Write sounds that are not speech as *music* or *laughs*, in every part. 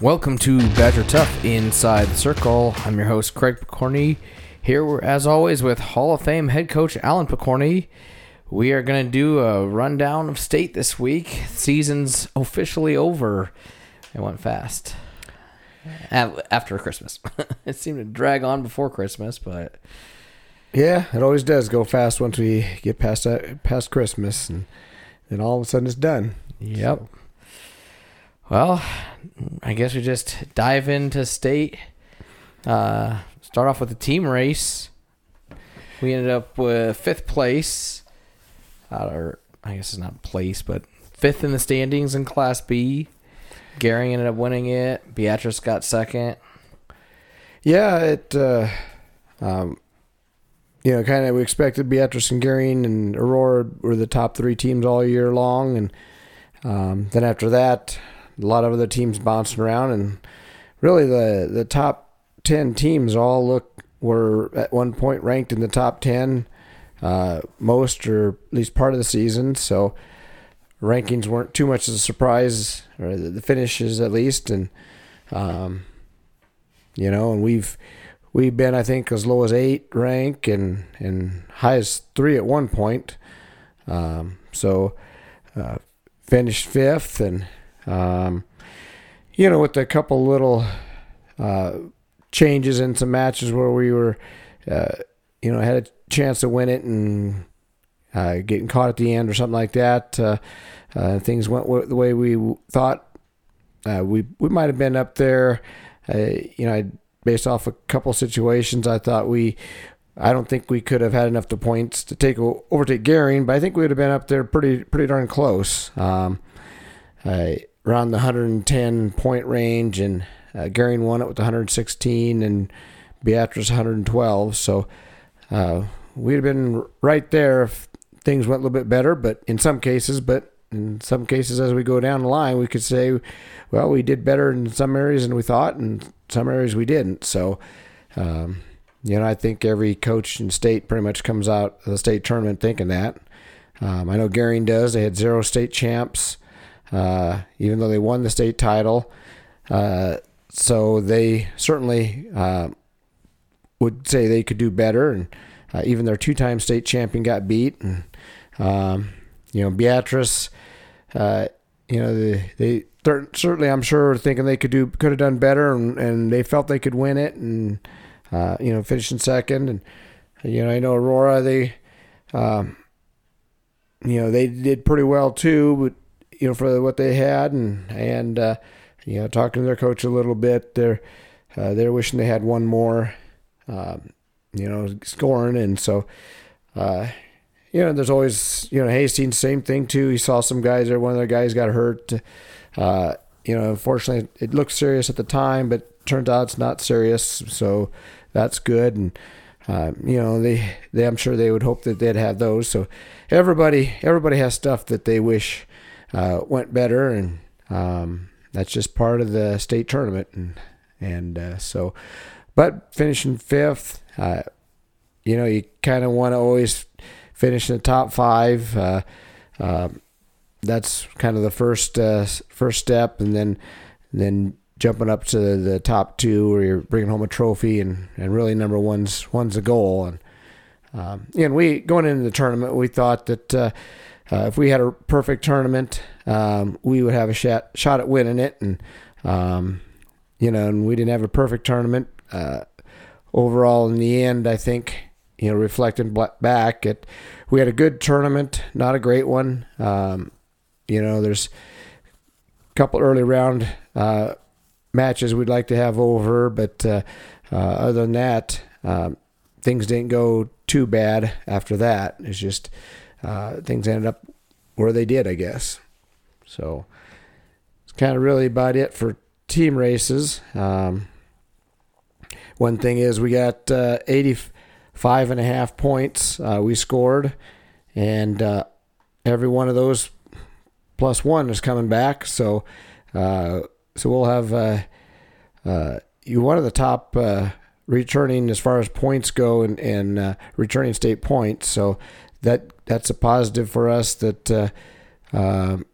Welcome to Badger Tough Inside the Circle. I'm your host, Craig Picorni. Here, we're, as always, with Hall of Fame head coach Alan Picorni. We are going to do a rundown of state this week. Season's officially over. It went fast. After Christmas. *laughs* it seemed to drag on before Christmas, but Yeah, it always does go fast once we get past that, past Christmas, and then all of a sudden it's done. Yep. Well, I guess we just dive into state. Uh, start off with the team race. We ended up with fifth place, uh, or I guess it's not place, but fifth in the standings in Class B. Gary ended up winning it. Beatrice got second. Yeah, it. Uh, um, you know, kind of we expected Beatrice and Gering and Aurora were the top three teams all year long, and um, then after that, a lot of other teams bouncing around, and really the the top ten teams all look were at one point ranked in the top ten, uh, most or at least part of the season. So rankings weren't too much of a surprise, or the, finishes at least, and um, you know, and we've we've been I think as low as eight rank and and high as three at one point. Um, so uh, finished fifth, and um, you know, with a couple little uh, changes in some matches where we were, uh, you know, had a chance to win it and uh, getting caught at the end or something like that. Uh, uh, things went w- the way we thought. Uh, we we might have been up there. You know, I, based off a couple situations, I thought we. I don't think we could have had enough the points to take overtake Gering, but I think we would have been up there pretty pretty darn close. Um, uh, around the 110 point range, and uh, Gering won it with 116, and Beatrice 112. So uh, we'd have been right there if things went a little bit better. But in some cases, but in some cases, as we go down the line, we could say, well, we did better in some areas than we thought, and some areas we didn't. So. Um, you know, I think every coach in state pretty much comes out of the state tournament thinking that. Um, I know Gering does. They had zero state champs, uh, even though they won the state title. Uh, so they certainly uh, would say they could do better. And uh, even their two-time state champion got beat. And um, you know, Beatrice, uh, you know, they, they certainly, I'm sure, thinking they could do could have done better, and, and they felt they could win it. And you know, finishing second. And, you know, I know Aurora, they, um, you know, they did pretty well too, but, you know, for what they had. And, and uh, you know, talking to their coach a little bit, they're, uh, they're wishing they had one more, um, you know, scoring. And so, uh, you know, there's always, you know, Hastings, same thing too. He saw some guys there. One of their guys got hurt. Uh, you know, unfortunately, it looked serious at the time, but turns out it's not serious. So that's good. And uh, you know, they, they, I'm sure they would hope that they'd have those. So everybody, everybody has stuff that they wish uh, went better, and um, that's just part of the state tournament. And and uh, so, but finishing fifth, uh, you know, you kind of want to always finish in the top five. Uh, um, that's kind of the first uh, first step, and then then jumping up to the top two where you're bringing home a trophy and, and really number one's one's a goal and um, and we going into the tournament we thought that uh, uh, if we had a perfect tournament um, we would have a shot shot at winning it and um, you know and we didn't have a perfect tournament uh, overall in the end I think you know reflecting back at we had a good tournament not a great one um, you know there's a couple early round uh, matches we'd like to have over, but uh, uh, other than that, um, things didn't go too bad after that. It's just uh, things ended up where they did, I guess. So it's kind of really about it for team races. Um, one thing is we got uh, 85 and a half points uh, we scored, and uh, every one of those plus one is coming back. So so we'll have uh, uh, you one of the top uh, returning as far as points go and, and uh, returning state points. So that that's a positive for us that uh, um,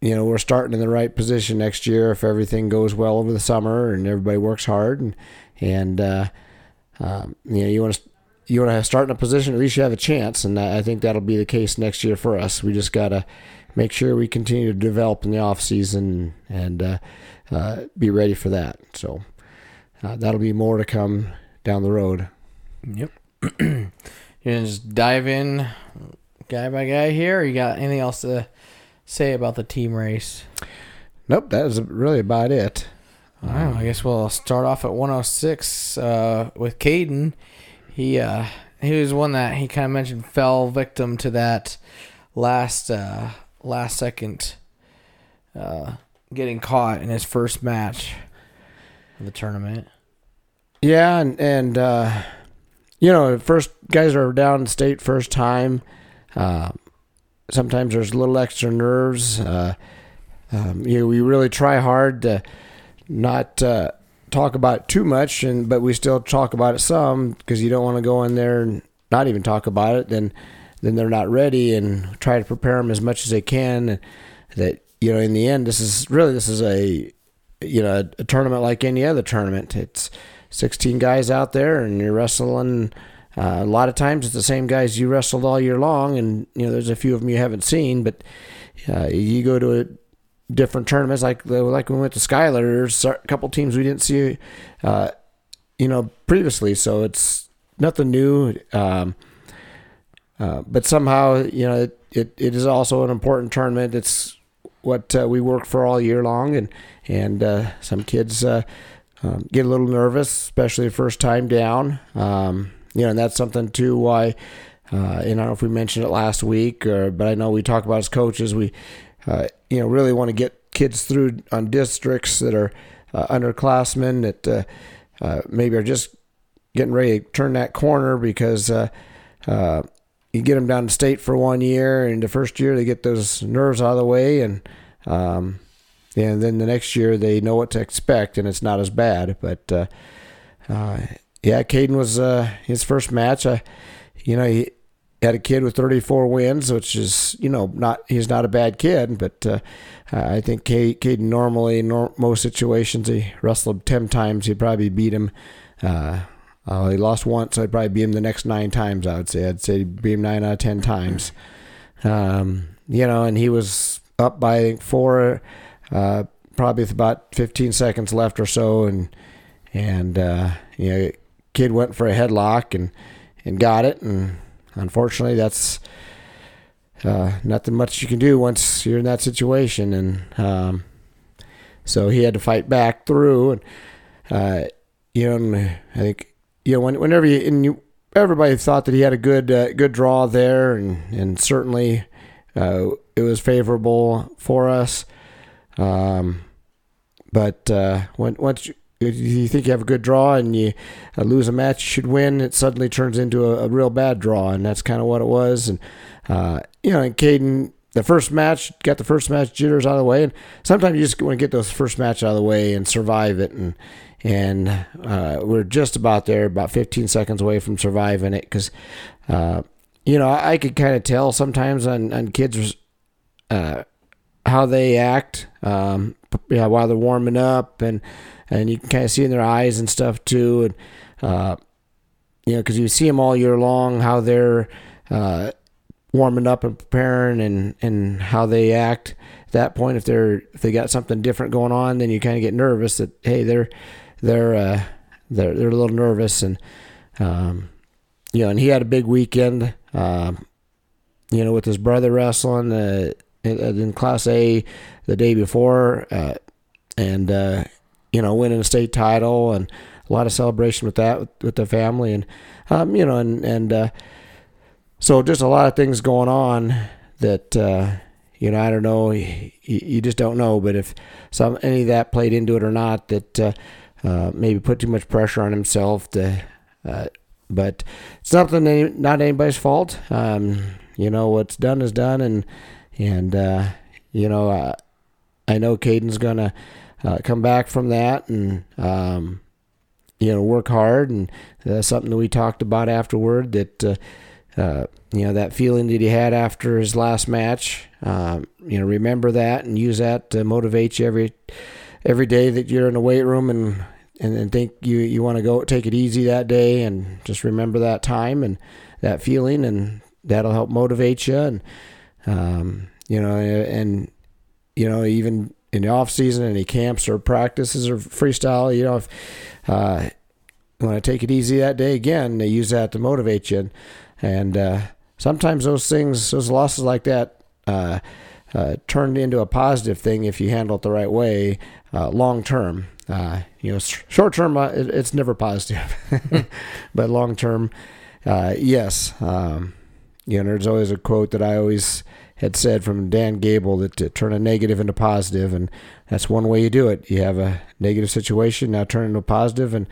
you know we're starting in the right position next year if everything goes well over the summer and everybody works hard and and uh, um, you know you want to you want to start in a position at least you have a chance and I think that'll be the case next year for us. We just gotta make sure we continue to develop in the off season and uh, uh, be ready for that. So uh, that'll be more to come down the road. Yep. *clears throat* just dive in guy by guy here. you got anything else to say about the team race? Nope, that was really about it. I guess we'll start off at 106 uh, with Caden. He uh, he was one that he kind of mentioned fell victim to that last uh, last second uh, getting caught in his first match of the tournament. Yeah, and and uh, you know, first guys are down state first time. Uh, sometimes there's a little extra nerves. Uh, um, you know, we really try hard to not uh, talk about it too much, and but we still talk about it some because you don't want to go in there and not even talk about it. Then then they're not ready, and try to prepare them as much as they can. That you know, in the end, this is really this is a you know a, a tournament like any other tournament. It's 16 guys out there, and you're wrestling. Uh, a lot of times it's the same guys you wrestled all year long, and you know there's a few of them you haven't seen, but uh, you go to a different tournaments like like when we went to. There's a couple teams we didn't see, uh, you know, previously, so it's nothing new. Um, uh, but somehow, you know, it, it, it is also an important tournament. It's what uh, we work for all year long, and and uh, some kids uh, um, get a little nervous, especially the first time down. Um, you know, and that's something too why. Uh, and I don't know if we mentioned it last week, or, but I know we talk about as coaches, we, uh, you know, really want to get kids through on districts that are uh, underclassmen that uh, uh, maybe are just getting ready to turn that corner because uh, uh, you get them down to state for one year, and the first year they get those nerves out of the way, and um, and then the next year they know what to expect, and it's not as bad. But yeah, Caden was uh, his first match. Uh, you know, he had a kid with 34 wins, which is you know not he's not a bad kid, but uh, I think Caden normally in most situations he wrestled 10 times, he'd probably beat him. Uh, uh, he lost once, so I'd probably beat him the next nine times. I would say I'd say beat him nine out of ten times. Um, you know, and he was up by I think four uh, probably with about 15 seconds left or so, and and uh, you know, kid went for a headlock and and got it, and unfortunately, that's uh, nothing much you can do once you're in that situation, and um, so he had to fight back through, and uh, you know, I think you know when, whenever you and you everybody thought that he had a good uh, good draw there, and and certainly uh, it was favorable for us. Um, but uh, when, once you, you think you have a good draw and you uh, lose a match you should win, it suddenly turns into a, a real bad draw, and that's kind of what it was. And uh, you know, and Caden, the first match got the first match jitters out of the way, and sometimes you just want to get those first match out of the way and survive it. And and uh, we're just about there, about 15 seconds away from surviving it, because uh, you know I, I could kind of tell sometimes on on kids. Uh, how they act um, while they're warming up, and and you can kind of see in their eyes and stuff too, and uh, you know because you see them all year long how they're uh, warming up and preparing, and and how they act. At that point, if they're if they got something different going on, then you kind of get nervous that hey they're they're uh, they're they're a little nervous, and um, you know, and he had a big weekend. Um, you know, with his brother wrestling. Uh, in Class A the day before, uh, and uh, you know, winning a state title and a lot of celebration with that with, with the family, and um, you know, and and uh, so just a lot of things going on that uh, you know I don't know, you, you, just don't know, but if some any of that played into it or not, that uh, uh, maybe put too much pressure on himself to. but it's nothing, not anybody's fault. Um, you know what's done is done, and and uh, you know, uh, I know Caden's gonna uh, come back from that and um, you know work hard, and something that we talked about afterward. That uh, uh, you know that feeling that he had after his last match. Um, you know, remember that and use that to motivate you every every day that you're in the weight room and and, and think you you want to go take it easy that day and just remember that time and that feeling and that'll help motivate you and um, you know and you know even in the off season any camps or practices or freestyle you know if uh, you want to take it easy that day again they use that to motivate you and, uh, sometimes those things those losses like that uh, uh, turned into a positive thing if you handle it the right way uh, long term. Uh, you know, short term, uh, it, it's never positive, *laughs* but long term, uh, yes. Um, you know, there's always a quote that I always had said from Dan Gable that to turn a negative into positive, and that's one way you do it. You have a negative situation, now turn it into a positive, and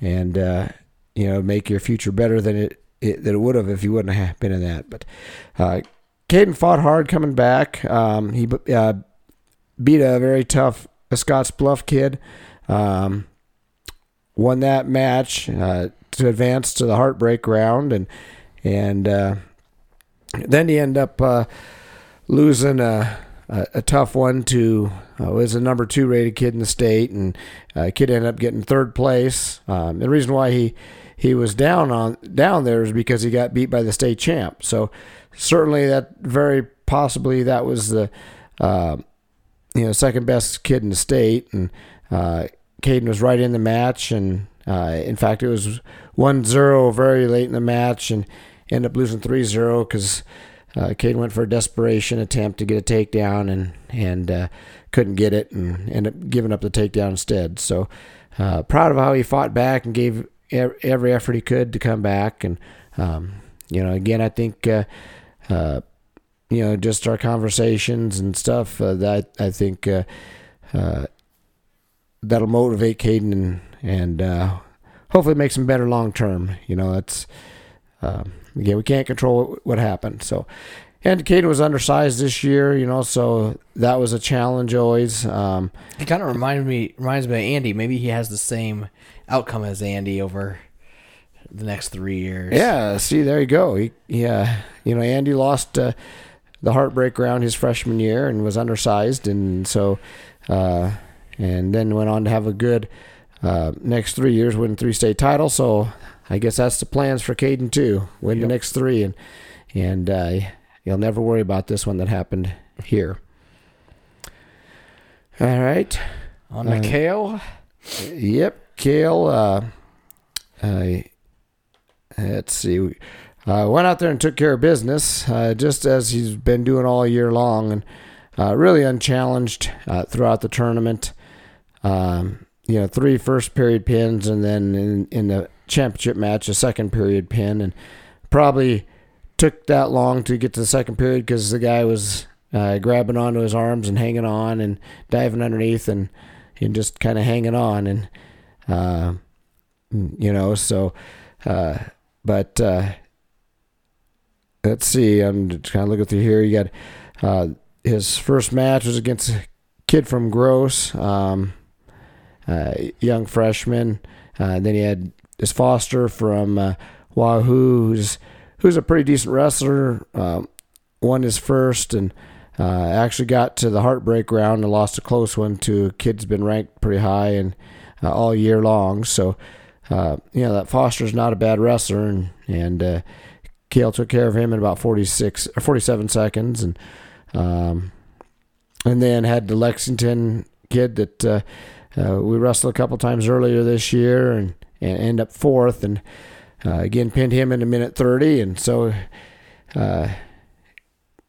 and uh, you know make your future better than it, it than it would have if you wouldn't have been in that. But uh, Caden fought hard coming back. Um, he uh, beat a very tough a Scotts Bluff kid. Um, won that match uh, to advance to the heartbreak round, and and uh, then he ended up uh, losing a, a, a, tough one to uh, was a number two rated kid in the state, and uh, kid ended up getting third place. Um, the reason why he he was down on down there is because he got beat by the state champ. So certainly that very possibly that was the uh, you know second best kid in the state, and uh, Caden was right in the match, and uh, in fact it was 1-0 very late in the match, and ended up losing 3-0 because uh, Caden went for a desperation attempt to get a takedown and and uh, couldn't get it, and ended up giving up the takedown instead. So uh, proud of how he fought back and gave every effort he could to come back, and um, you know again I think. Uh, uh, you know, just our conversations and stuff uh, that I think uh, that'll motivate Caden and and hopefully make him better long term. You know, that's um, again we can't control what, happened. So, and Caden was undersized this year. You know, so that was a challenge always. Um, it kind of reminded me reminds me of Andy. Maybe he has the same outcome as Andy over the next three years. Yeah, see, there you go. He, yeah, you know, Andy lost uh, the heartbreak round his freshman year and was undersized, and so, uh, and then went on to have a good uh, next three years, win three state titles. So I guess that's the plans for Caden too, win yep. the next three, and and uh, you'll never worry about this one that happened here. All right, on to Kale. Yep, Kale. Uh, let's see. Uh, went out there and took care of business, uh, just as he's been doing all year long, and uh, really unchallenged uh, throughout the tournament. Um, you know, three first period pins, and then in, in the championship match, a second period pin, and probably took that long to get to the second period because the guy was uh, grabbing onto his arms and hanging on and diving underneath and and just kind of hanging on, and uh, you know, so. But uh, let's see. I'm just kind of looking through here. You got uh, his first match was against a kid from Gross, um, uh, young freshman. Uh, then he had his Foster from uh, Wahoo, who's who's a pretty decent wrestler. Um, won his first and uh, actually got to the heartbreak round and lost a close one to a kid who's been ranked pretty high and uh, all year long. So uh, you know that Foster's not a bad wrestler, and and uh, Kale took care of him in about 46 or 47 seconds, and um, and then had the Lexington kid that uh, uh, we wrestled a couple times earlier this year, and and end up fourth, and uh, again pinned him in a minute 30, and so uh,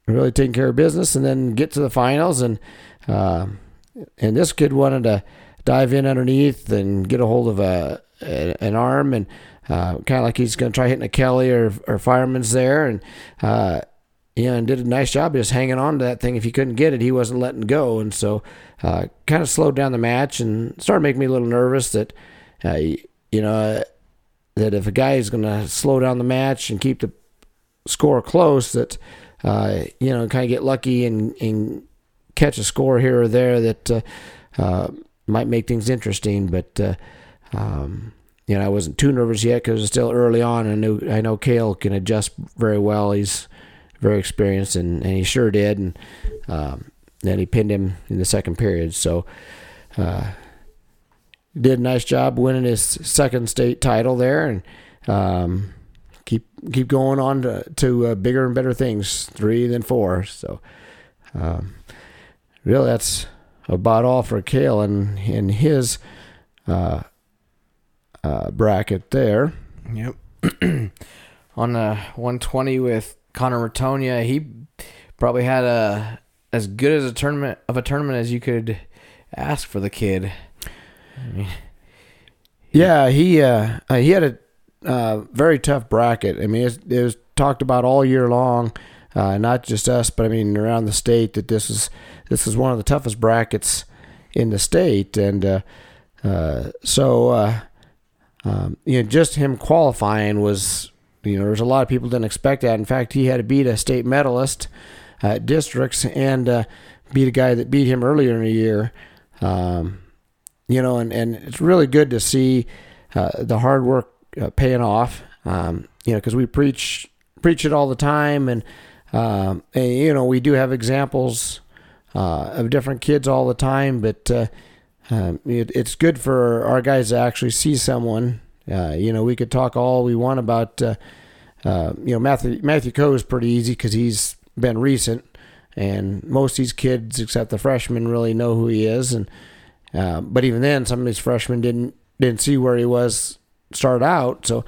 really taking care of business, and then get to the finals, and uh, and this kid wanted to dive in underneath and get a hold of a an arm and uh, kind of like he's going to try hitting a Kelly or, or Fireman's there. And, uh, know, and did a nice job just hanging on to that thing. If he couldn't get it, he wasn't letting go. And so uh, kind of slowed down the match and started making me a little nervous that, uh, you know, that if a guy is going to slow down the match and keep the score close, that, uh, you know, kind of get lucky and, and catch a score here or there that uh, might make things interesting. But, um, you know, I wasn't too nervous yet because it was still early on. I knew I know Kale can adjust very well. He's very experienced, and, and he sure did. And um, then he pinned him in the second period. So uh, did a nice job winning his second state title there, and um, keep keep going on to, to uh, bigger and better things. Three then four. So um, really, that's about all for Kale and in his uh, uh, bracket there. Yep. *clears throat* On the 120 with Connor Ratonia, he probably had a as good as a tournament of a tournament as you could ask for the kid. Yeah, he uh, uh, he had a uh, very tough bracket. I mean, it's, it was talked about all year long, uh, not just us, but I mean around the state that this is this is one of the toughest brackets in the state, and uh, uh, so um, you know just him qualifying was you know there's a lot of people didn't expect that. In fact, he had to beat a state medalist at districts and beat a guy that beat him earlier in the year. Um, you know, and, and it's really good to see uh, the hard work uh, paying off. Um, you know, because we preach preach it all the time, and, um, and you know we do have examples uh, of different kids all the time, but uh, um, it, it's good for our guys to actually see someone. Uh, you know, we could talk all we want about. Uh, you know, Matthew Matthew Coe is pretty easy because he's been recent, and most of these kids, except the freshmen, really know who he is. And uh, but even then, some of these freshmen didn't didn't see where he was start out. So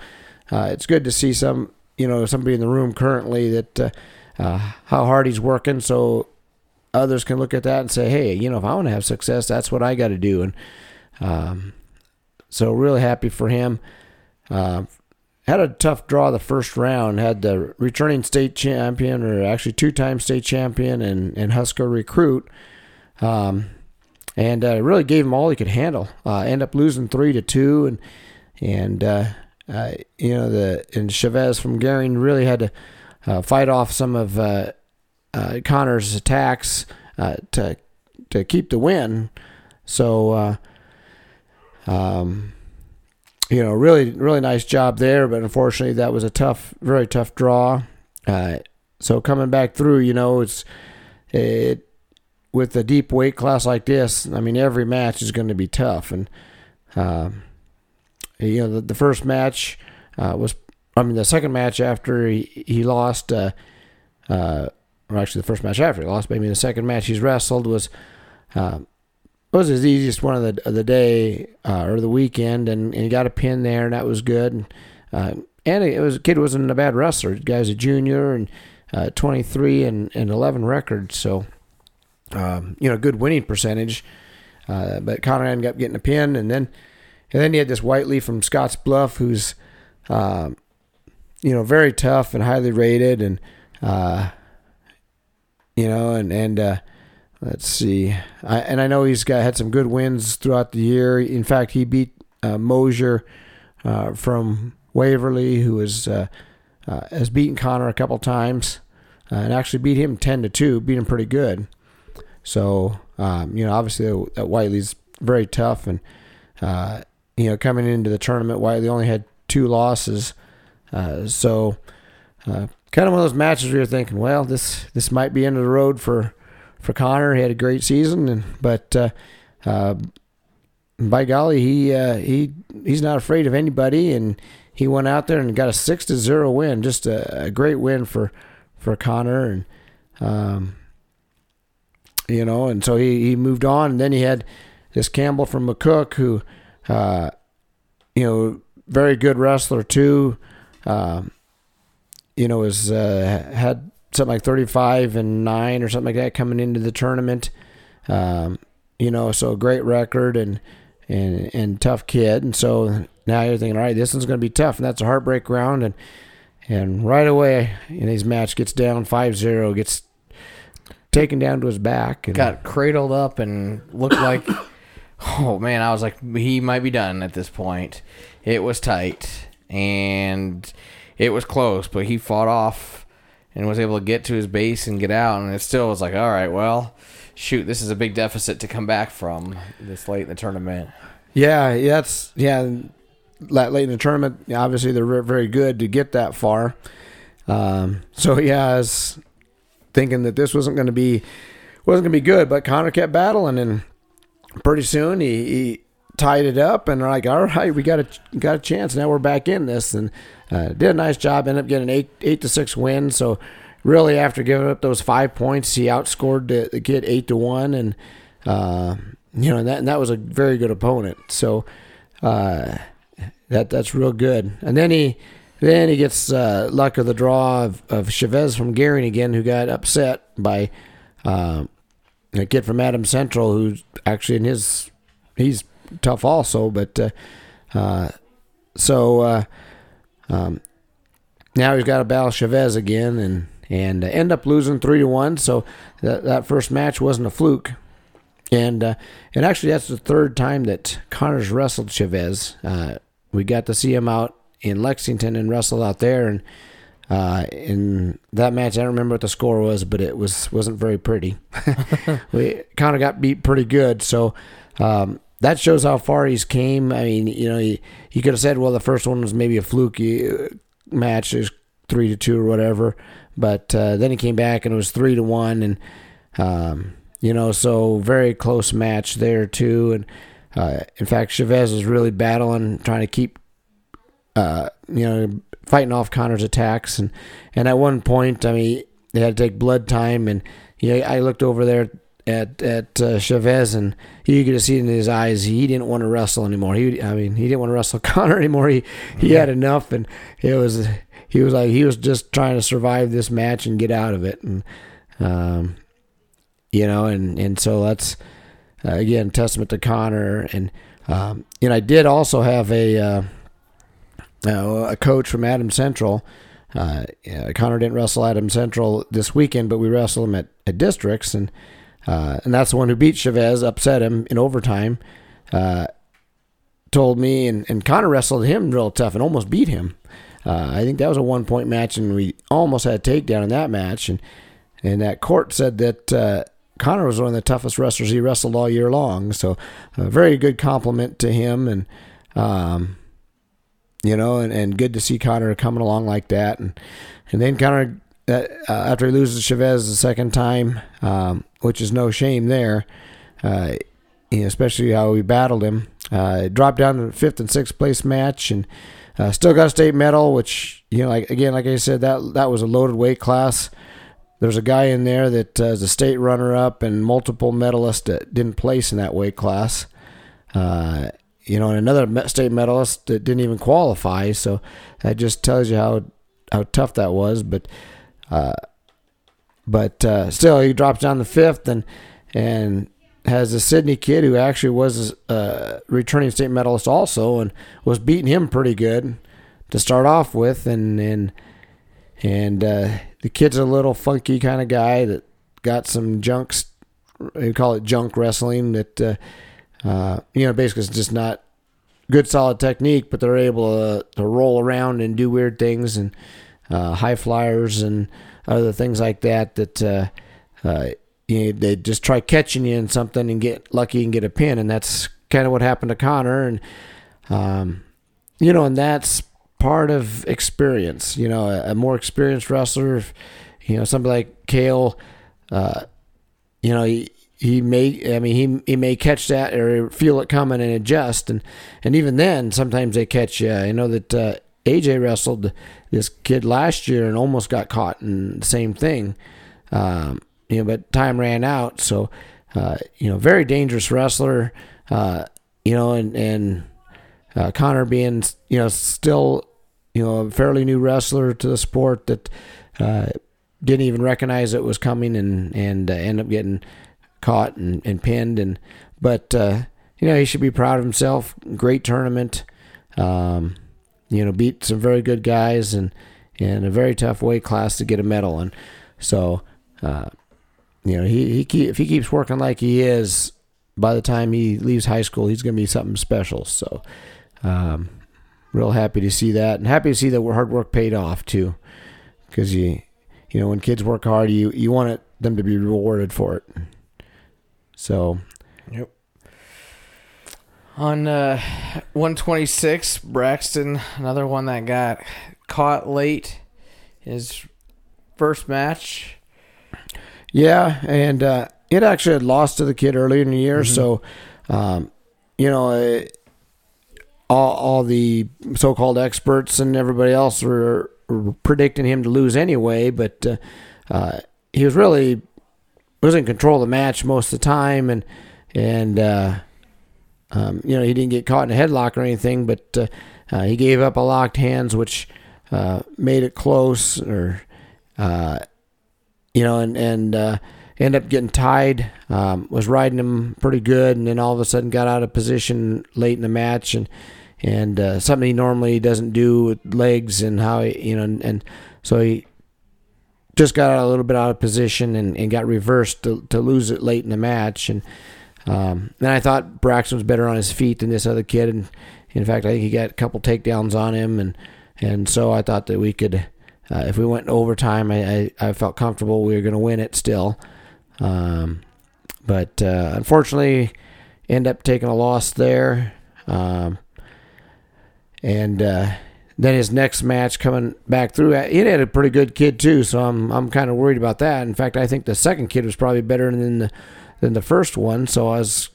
uh, it's good to see some you know somebody in the room currently that uh, uh, how hard he's working. So others can look at that and say, hey, you know, if I want to have success, that's what I got to do. And um, so really happy for him. Uh, had a tough draw the first round. Had the returning state champion, or actually two-time state champion, and and Husker recruit, um, and uh, really gave him all he could handle. Uh, end up losing three to two, and and uh, uh, you know the and Chavez from Gering really had to uh, fight off some of uh, Connor's attacks to to keep the win. So. Um, you know, really, really nice job there. But unfortunately, that was a tough, very tough draw. So coming back through, you know, it's it with a deep weight class like this. I mean, every match is going to be tough, and um, you know, the, the first match uh, was, I mean, the second match after he he lost. Uh, uh, or actually, the first match after he lost, maybe the second match he's wrestled was. Uh, was his easiest one of the of the day uh, or the weekend, and, and he got a pin there, and that was good. And, uh, and it was kid wasn't a bad wrestler. The guy's a junior and uh, 23 and, and 11 records, so um, you know good winning percentage. Uh, but Connor ended up getting a pin, and then and then he had this Whiteley from Scotts Bluff, who's um, you know very tough and highly rated, and uh, you know and and uh, Let's see. I, and I know he's got had some good wins throughout the year. In fact, he beat uh, Mosier uh, from Waverly, who is, uh, uh, has beaten Connor a couple times, uh, and actually beat him ten to two. Beat him pretty good. So um, you know, obviously that Whiteley's very tough, and uh, you know, coming into the tournament, Whiteley only had two losses. so kind of one of those matches where you're thinking, well, this this might be end of the road for for Connor. He had a great season, and but uh, uh, by golly, he uh, he he's not afraid of anybody, and he went out there and got a six to zero win. Just a, a great win for for Connor, and um, you know, and so he he moved on. And then he had this Campbell from McCook, who uh, you know, very good wrestler too. Um, you know, was uh, had something like 35 and 9 or something like that coming into the tournament. Um, you know, so great record and, and, and tough kid. And so now you're thinking, all right, this one's going to be tough. And that's a heartbreak round. And, and right away in his match gets down 5-0, gets taken down to his back. And, got cradled up and looked like, *coughs* oh man, I was like, he might be done at this point. It was tight and it was close, but he fought off and was able to get to his base and get out. And it still was like, all right, well, shoot, this is a big deficit to come back from this late in the tournament. Yeah, that's yeah. late in the tournament. Obviously, they're very good to get that far. Um, so yeah, I was thinking that this wasn't going to be wasn't going to be good, but Connor kept battling, and pretty soon he, he tied it up, and like, all right, we got a got a chance. Now we're back in this, and uh, did a nice job. Ended up getting eight eight to six win. So really, after giving up those five points, he outscored the, the kid eight to one, and uh, you know, and that and that was a very good opponent. So uh, that that's real good. And then he then he gets uh, luck of the draw of, of Chavez from Gering again, who got upset by uh, a kid from Adam Central, who's actually in his he's tough also, but uh, uh, so uh, um, now he's got to battle Chavez again, and and end up losing three to one. So that that first match wasn't a fluke. And uh, and actually, that's the third time that Connor's wrestled Chavez. Uh, we got to see him out in Lexington and wrestle out there. And uh, in that match, I don't remember what the score was, but it was wasn't very pretty. *laughs* we kind of got beat pretty good. So um, that shows how far he's came. I mean, you know, he, he could have said, well, the first one was maybe a fluky uh, match, is three to two or whatever. But uh, then he came back and it was three to one, and um, you know, so very close match there too. And uh, in fact, Chavez was really battling, trying to keep, uh, you know, fighting off Connor's attacks. And, and at one point, I mean, they had to take blood time. And you know, I looked over there at at uh, Chavez, and you could see in his eyes. He didn't want to wrestle anymore. He, I mean, he didn't want to wrestle *laughs* Connor anymore. He he had enough, and it was he was like he was just trying to survive this match and get out of it. And um, you know, and and so that's uh, again testament to Connor. And um, and I did also have a uh, uh, a coach from Adam Central. Uh, Connor didn't wrestle Adam Central this weekend, but we wrestled him at, at districts, and uh, and that's the one who beat Chavez, upset him in overtime. Uh, told me, and, and Connor wrestled him real tough and almost beat him. I think that was a one point match, and we almost had a takedown in that match. And and that court said that Connor was one of the toughest wrestlers he wrestled all year long. So a very good compliment to him, and um, you know, and, and good to see Connor coming along like that. And and then Connor, uh, after he loses Chavez the second time, um, which is no shame there, uh, you know, especially how we battled him. Uh, dropped down to fifth and sixth place match, and uh, still got a state medal. Which you know, like again, like I said, that that was a loaded weight class. There's a guy in there that uh, is a state runner-up and multiple medalist that didn't place in that weight class. Uh, you know, and another state medalist that didn't even qualify. So that just tells you how how tough that was. But uh, but uh, still, he drops down the fifth and and has a Sidney kid who actually was a returning state medalist also and was beating him pretty good to start off with and and and uh, the kid's a little funky kind of guy that got some junks. They call it junk wrestling. That uh, you know, basically, it's just not good, solid technique, but they're able to, to roll around and do weird things and uh, high flyers and other things like that. That uh, uh, you know, they just try catching you in something and get lucky and get a pin, and that's kind of what happened to Connor. And um, you know, and that's part of experience. You know, a, a more experienced wrestler, you know, somebody like Kale, uh, you know, he may, I mean, he he may catch that or feel it coming and adjust, and and even then, sometimes they catch you. I know that uh, AJ wrestled this kid last year and almost got caught in the same thing, um, you know, but time ran out. So, uh, you know, very dangerous wrestler, uh, you know, and and uh, Connor being, you know, still you know, a fairly new wrestler to the sport that uh, didn't even recognize it was coming and and uh, end up getting caught and, and pinned. And but uh, you know, he should be proud of himself. Great tournament. Um, you know, beat some very good guys and in a very tough weight class to get a medal. And so, uh, you know, he, he keep, if he keeps working like he is, by the time he leaves high school, he's going to be something special. So, um, real happy to see that, and happy to see that hard work paid off too, because you you know when kids work hard, you you want it, them to be rewarded for it. So, yep. On uh, 126, Braxton, another one that got caught late his first match. Yeah, and uh, it actually had lost to the kid earlier in the year, so um, you know, uh, all, all the so-called experts and everybody else were, were predicting him to lose anyway. But uh, uh, he was really was in control of the match most of the time, and and uh, um, you know he didn't get caught in a headlock or anything, but uh, uh, he gave up a locked hands, which uh, made it close, or uh, you know, and and uh, ended up getting tied. Um, was riding him pretty good, and then all of a sudden got out of position late in the match, and and something he normally doesn't do with legs and how he, you know, and, and so he just got a little bit out of position and, and got reversed to, to lose it late in the match. And um, then I thought Braxton was better on his feet than this other kid. And in fact, I think he got a couple takedowns on him. And, and so I thought that we could, uh, if we went overtime, I, I, I felt comfortable we were going to win it still. Um, but uh, unfortunately, end up taking a loss there. Um, and uh, then his next match coming back through, he had a pretty good kid too. So I'm I'm kind of worried about that. In fact, I think the second kid was probably better than the than the first one. So I was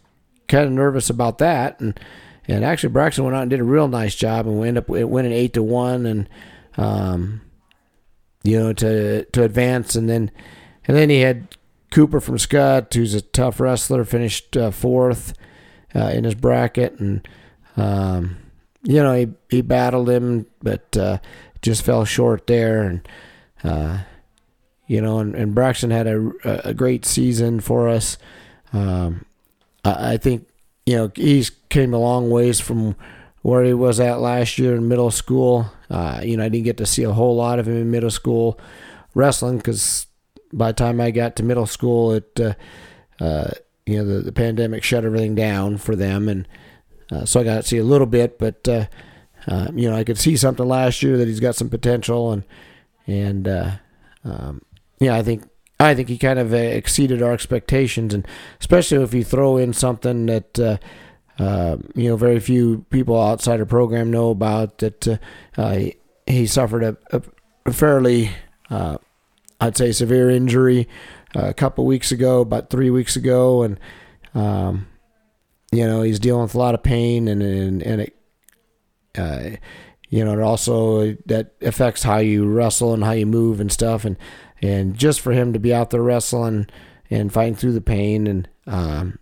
kind of nervous about that. And and actually Braxton went out and did a real nice job, and we ended up it went an eight to one, and um, you know to to advance, and then and then he had Cooper from Scott, who's a tough wrestler, finished uh, fourth uh, in his bracket, and um, you know he he battled him, but uh, just fell short there, and uh, you know, and, and Braxton had a, a great season for us. Um, I, I think you know he's came a long ways from where he was at last year in middle school. Uh, you know, I didn't get to see a whole lot of him in middle school wrestling because by the time I got to middle school, it uh, uh, you know the, the pandemic shut everything down for them, and uh, so I got to see a little bit. But uh, uh, you know, I could see something last year that he's got some potential, and and uh, um, yeah, I think I think he kind of uh, exceeded our expectations, and especially if you throw in something that. Uh, uh, you know, very few people outside the program know about that. He, he suffered a, a, fairly uh, I'd say severe injury a couple weeks ago, about three weeks ago, and um, you know he's dealing with a lot of pain, and and, and it, uh, you know, it also that affects how you wrestle and how you move and stuff, and and just for him to be out there wrestling and fighting through the pain and um,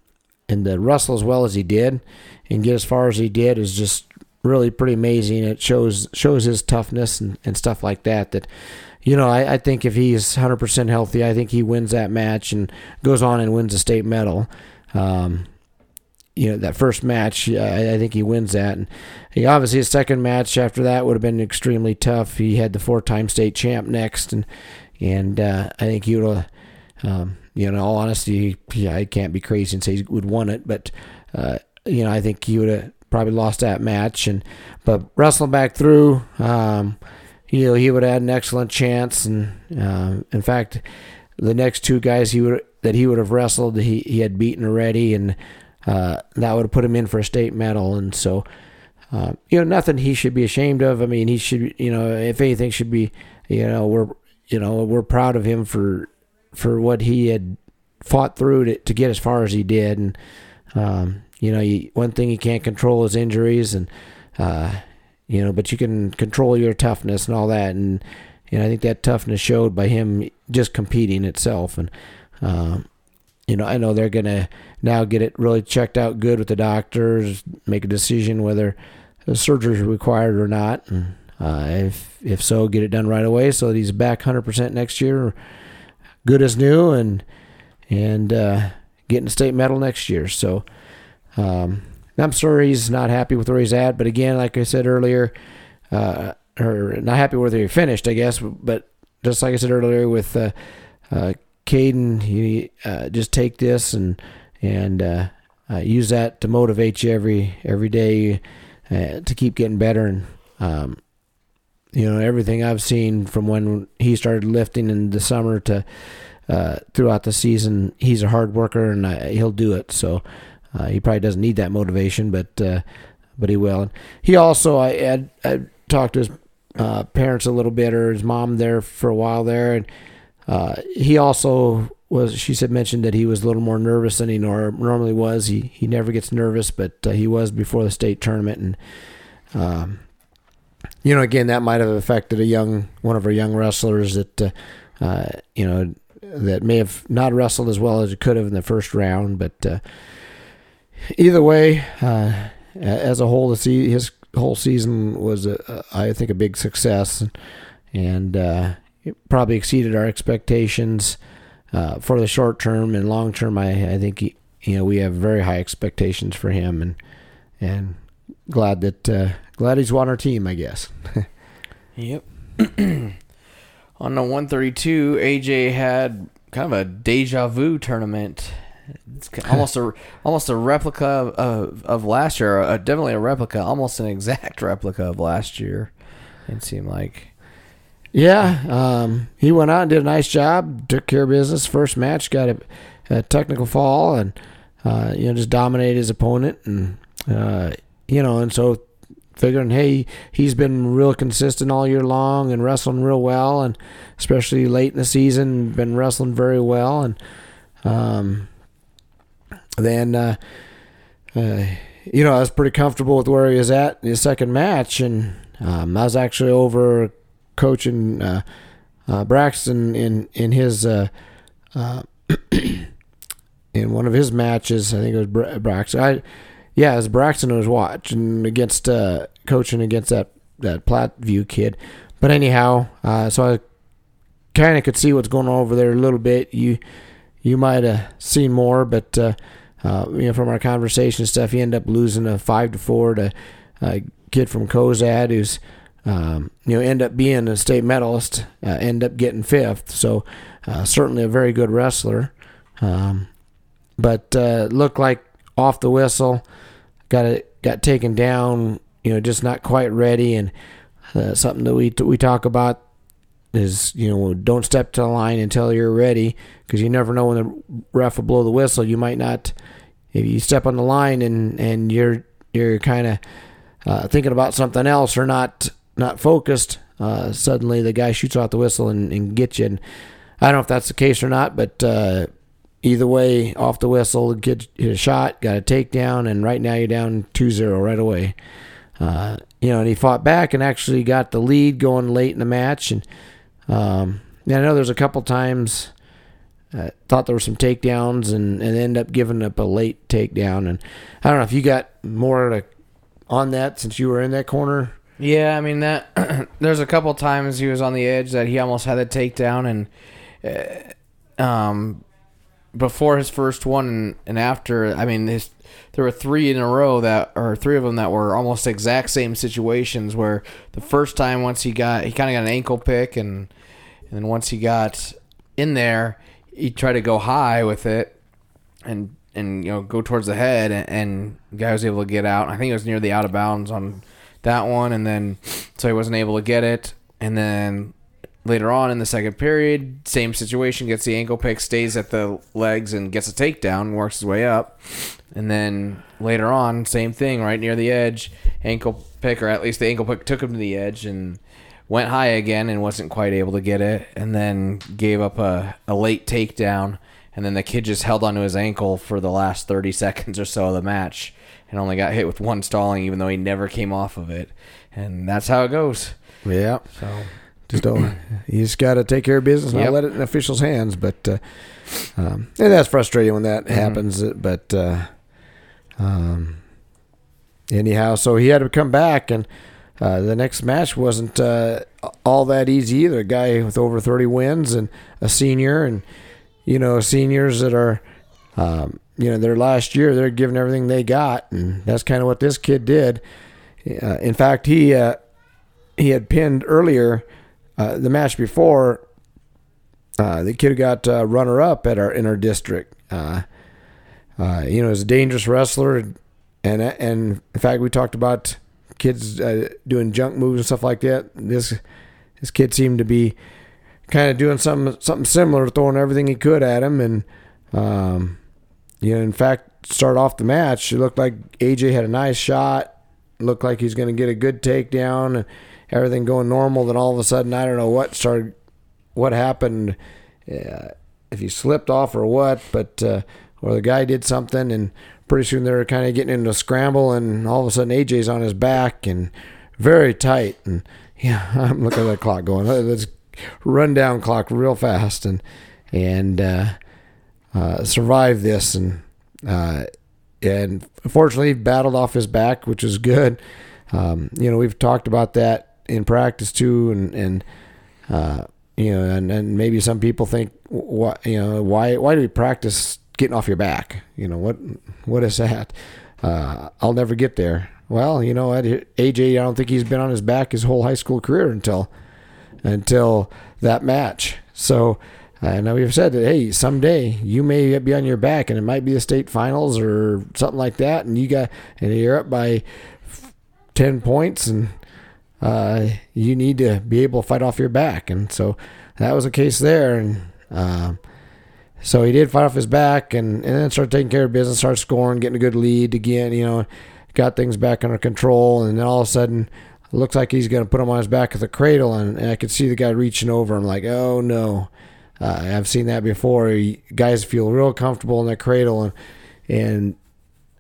and to wrestle as well as he did and get as far as he did is just really pretty amazing. It shows shows his toughness and, and stuff like that. That you know, I, I think if he's 100% healthy, I think he wins that match and goes on and wins a state medal. Um, you know, that first match, I, I think he wins that. And he obviously, his second match after that would have been extremely tough. He had the four time state champ next. And, and uh, I think he would um, you know, in all honesty, yeah, I can't be crazy and say he would won it. But, uh, you know, I think he would have probably lost that match. And, but wrestling back through, um, you know, he would have had an excellent chance. And uh, in fact, the next two guys he would that he would have wrestled, he, he had beaten already, and uh, that would have put him in for a state medal. And so, uh, you know, nothing he should be ashamed of. I mean, he should, you know, if anything, should be, you know, we're, you know, we're proud of him for for what he had fought through to, to get as far as he did. And um, you know, he, one thing he can't control is injuries, and uh, you know, but you can control your toughness and all that. And, and I think that toughness showed by him just competing itself. And, um, you know, I know they're going to now get it really checked out good with the doctors, make a decision whether the surgery is required or not. And uh, if, if so, get it done right away so that he's back 100% next year, good as new, and, and uh, getting a state medal next year. So, um, I'm sorry he's not happy with where he's at, but again, like I said earlier, uh, or not happy with where he finished, I guess. But just like I said earlier, with uh, uh, Caden, you uh, just take this and and uh, uh, use that to motivate you every every day uh, to keep getting better. And um, you know everything I've seen from when he started lifting in the summer to uh, throughout the season, he's a hard worker and he'll do it. So uh, he probably doesn't need that motivation, but but he will. And he also I had I talked to his parents a little bit or his mom there for a while there, and uh, he also was. She said mentioned that he was a little more nervous than he nor- normally was. He he never gets nervous, but uh, he was before the state tournament, and um, you know again that might have affected a young one of our young wrestlers that uh, uh, you know that may have not wrestled as well as it could have in the first round, but uh, either way, uh, as a whole, his whole season was, a, I think, a big success, and uh, it probably exceeded our expectations uh, for the short term and long term. I, I think he, you know we have very high expectations for him, and and glad that uh, glad he's on our team. I guess. *laughs* Yep. *clears throat* On the 132, AJ had kind of a deja vu tournament. It's *laughs* almost a almost a replica of, of, of last year. Uh, definitely a replica, almost an exact *laughs* replica of last year. It seemed like. Yeah, um, he went out and did a nice job. Took care of business. First match, got a, a technical fall, and uh, you know just dominated his opponent, and uh, you know, and so figuring, hey, he's been real consistent all year long and wrestling real well, and especially late in the season, been wrestling very well, and um, then uh, uh, you know I was pretty comfortable with where he was at in his second match, and um, I was actually over coaching uh, uh, Braxton in in his uh, uh, *clears throat* in one of his matches. I think it was Bra- Braxton. I, yeah, it was Braxton who was watching against uh, coaching against that that Platteview kid. But anyhow, uh, so I kind of could see what's going on over there a little bit. You you might have seen more, but you know from our conversation and stuff, he ended up losing a five to four to a kid from Cozad who's um, you know end up being a state medalist, uh, end up getting fifth. So uh, certainly a very good wrestler, um, but uh, looked like off the whistle, got it got taken down. You know, just not quite ready, and uh, something that we we talk about is you know don't step to the line until you're ready because you never know when the ref will blow the whistle. You might not if you step on the line and and you're you're kind of uh, thinking about something else or not not focused. Uh, suddenly the guy shoots out the whistle and, and gets you. And I don't know if that's the case or not, but uh, either way, off the whistle, get a shot, got a takedown, and right now you're down 2-0 right away. Uh, you know, and he fought back and actually got the lead going late in the match. And um, I know there's a couple times uh, thought there were some takedowns and and end up giving up a late takedown. And I don't know if you got more to, on that since you were in that corner. Yeah, I mean that. *clears throat* there's a couple times he was on the edge that he almost had a takedown, and uh, um, before his first one and, and after, I mean, his, there were three in a row that, or three of them that were almost exact same situations. Where the first time, once he got, he kind of got an ankle pick, and and then once he got in there, he tried to go high with it, and and you know go towards the head, and, and guy was able to get out. I think it was near the out of bounds on that one, and then so he wasn't able to get it, and then later on in the second period, same situation, gets the ankle pick, stays at the legs, and gets a takedown, works his way up, and then later on, same thing, right near the edge, ankle pick, or at least the ankle pick took him to the edge and went high again and wasn't quite able to get it, and then gave up a, a late takedown. And then the kid just held onto his ankle for the last 30 seconds or so of the match and only got hit with one stalling, even though he never came off of it. And that's how it goes. Yeah. So Just don't. you just got to take care of business, and Yep. let it in officials' hands. But uh, um, and that's frustrating when that Mhm. happens. uh, But uh, um, anyhow, so he had to come back, and uh, the next match wasn't uh, all that easy either. A guy with over thirty wins and a senior, and you know seniors that are. Um, you know, their last year, they're giving everything they got, and that's kind of what this kid did. Uh, in fact, he uh, he had pinned earlier uh, the match before. Uh, the kid got uh, runner up at our in our district. Uh, you know, he's a dangerous wrestler, and and in fact, we talked about kids doing junk moves and stuff like that. This this kid seemed to be kind of doing something something similar, throwing everything he could at him, and um, you know, in fact, start off the match, it looked like AJ had a nice shot. Looked like he's going to get a good takedown and everything going normal. Then all of a sudden, I don't know what started, what happened, uh, if he slipped off or what, but uh, or the guy did something, and pretty soon they were kind of getting into a scramble, and all of a sudden AJ's on his back and very tight, and *laughs* yeah, I'm looking at the clock going, let's run down clock real fast, and and uh, uh, survive this, and uh, and fortunately battled off his back, which is good. Um, you know, we've talked about that in practice too, and and uh, you know, and, and maybe some people think, what you know, why why do we practice getting off your back? You know, what what is that? Uh, I'll never get there. Well, you know AJ, I don't think he's been on his back his whole high school career until until that match. So. I know we've said that hey, someday you may be on your back, and it might be the state finals or something like that, and you got and you're up by ten points, and uh, you need to be able to fight off your back, and so that was a case there, and uh, so he did fight off his back, and and then started taking care of business, started scoring, getting a good lead again, you know, got things back under control, and then all of a sudden. Looks like he's going to put him on his back at the cradle, and, and I could see the guy reaching over. I'm like, oh no, uh, I've seen that before. Guys feel real comfortable in the cradle, and, and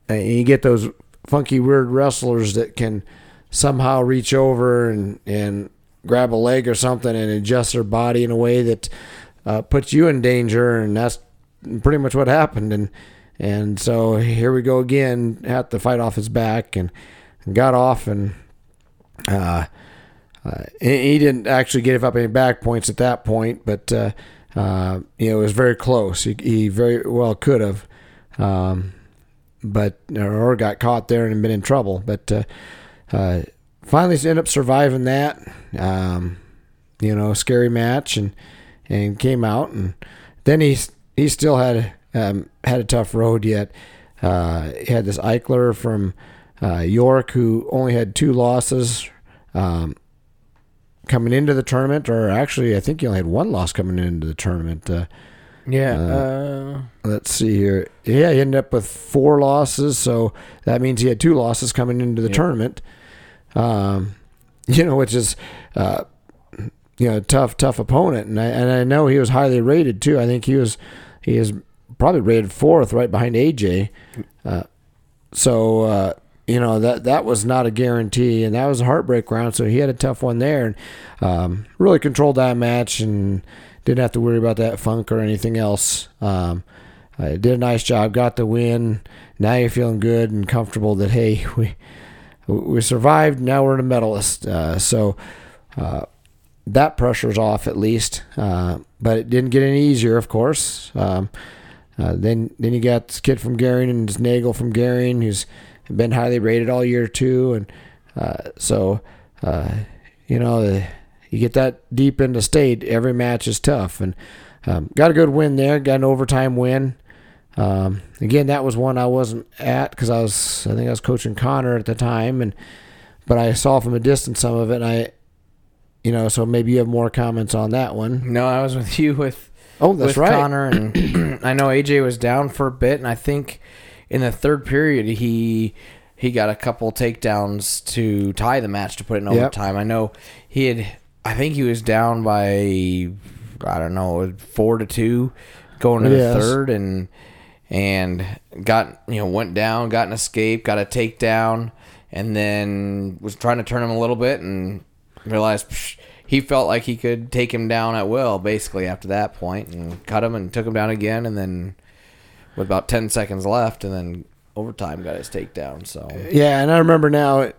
and you get those funky, weird wrestlers that can somehow reach over and and grab a leg or something and adjust their body in a way that uh, puts you in danger, and that's pretty much what happened. And and so here we go again. Had to fight off his back and got off and. Uh, uh, he didn't actually give up any back points at that point, but uh, uh, you know, it was very close. He, he very well could have, um, but or got caught there and been in trouble. But uh, uh, finally, ended up surviving that. Um, you know, scary match and and came out and then he he still had um, had a tough road yet. Uh, he had this Eichler from uh, York who only had two losses. Um, coming into the tournament, or actually, I think he only had one loss coming into the tournament. Uh, yeah. Uh, let's see here. Yeah, he ended up with four losses, so that means he had two losses coming into the yeah. tournament. Um, *laughs* you know, which is, uh, you know, tough, tough opponent, and I and I know he was highly rated too. I think he was, he is probably rated fourth, right behind AJ. Uh, so uh, you know that that was not a guarantee, and that was a heartbreak round. So he had a tough one there, and um, really controlled that match, and didn't have to worry about that funk or anything else. Um, I did a nice job, got the win. Now you're feeling good and comfortable that hey, *laughs* we we survived. Now we're in a medalist. Uh, so uh, that pressure's off at least, uh, but it didn't get any easier, of course. Um, uh, then then you got this kid from Gering and this Nagel from Gering who's been highly rated all year too, and uh, so uh, you know the, you get that deep into state, every match is tough, and um, got a good win there, got an overtime win. Um, again, that was one I wasn't at because I was I think I was coaching Connor at the time, and but I saw from a distance some of it, and I you know so maybe you have more comments on that one. No, I was with *laughs* you with. Oh, that's with right. Connor and *clears throat* I know AJ was down for a bit, and I think in the third period, he he got a couple takedowns to tie the match to put it in Yep. overtime. I know he had. I think he was down by I don't know four to two going to Yes. the third and and got you know went down, got an escape, got a takedown, and then was trying to turn him a little bit and realized. psh, he felt like he could take him down at will, basically after that point, and cut him and took him down again, and then with about 10 seconds left and then overtime got his takedown so Yeah, and I remember now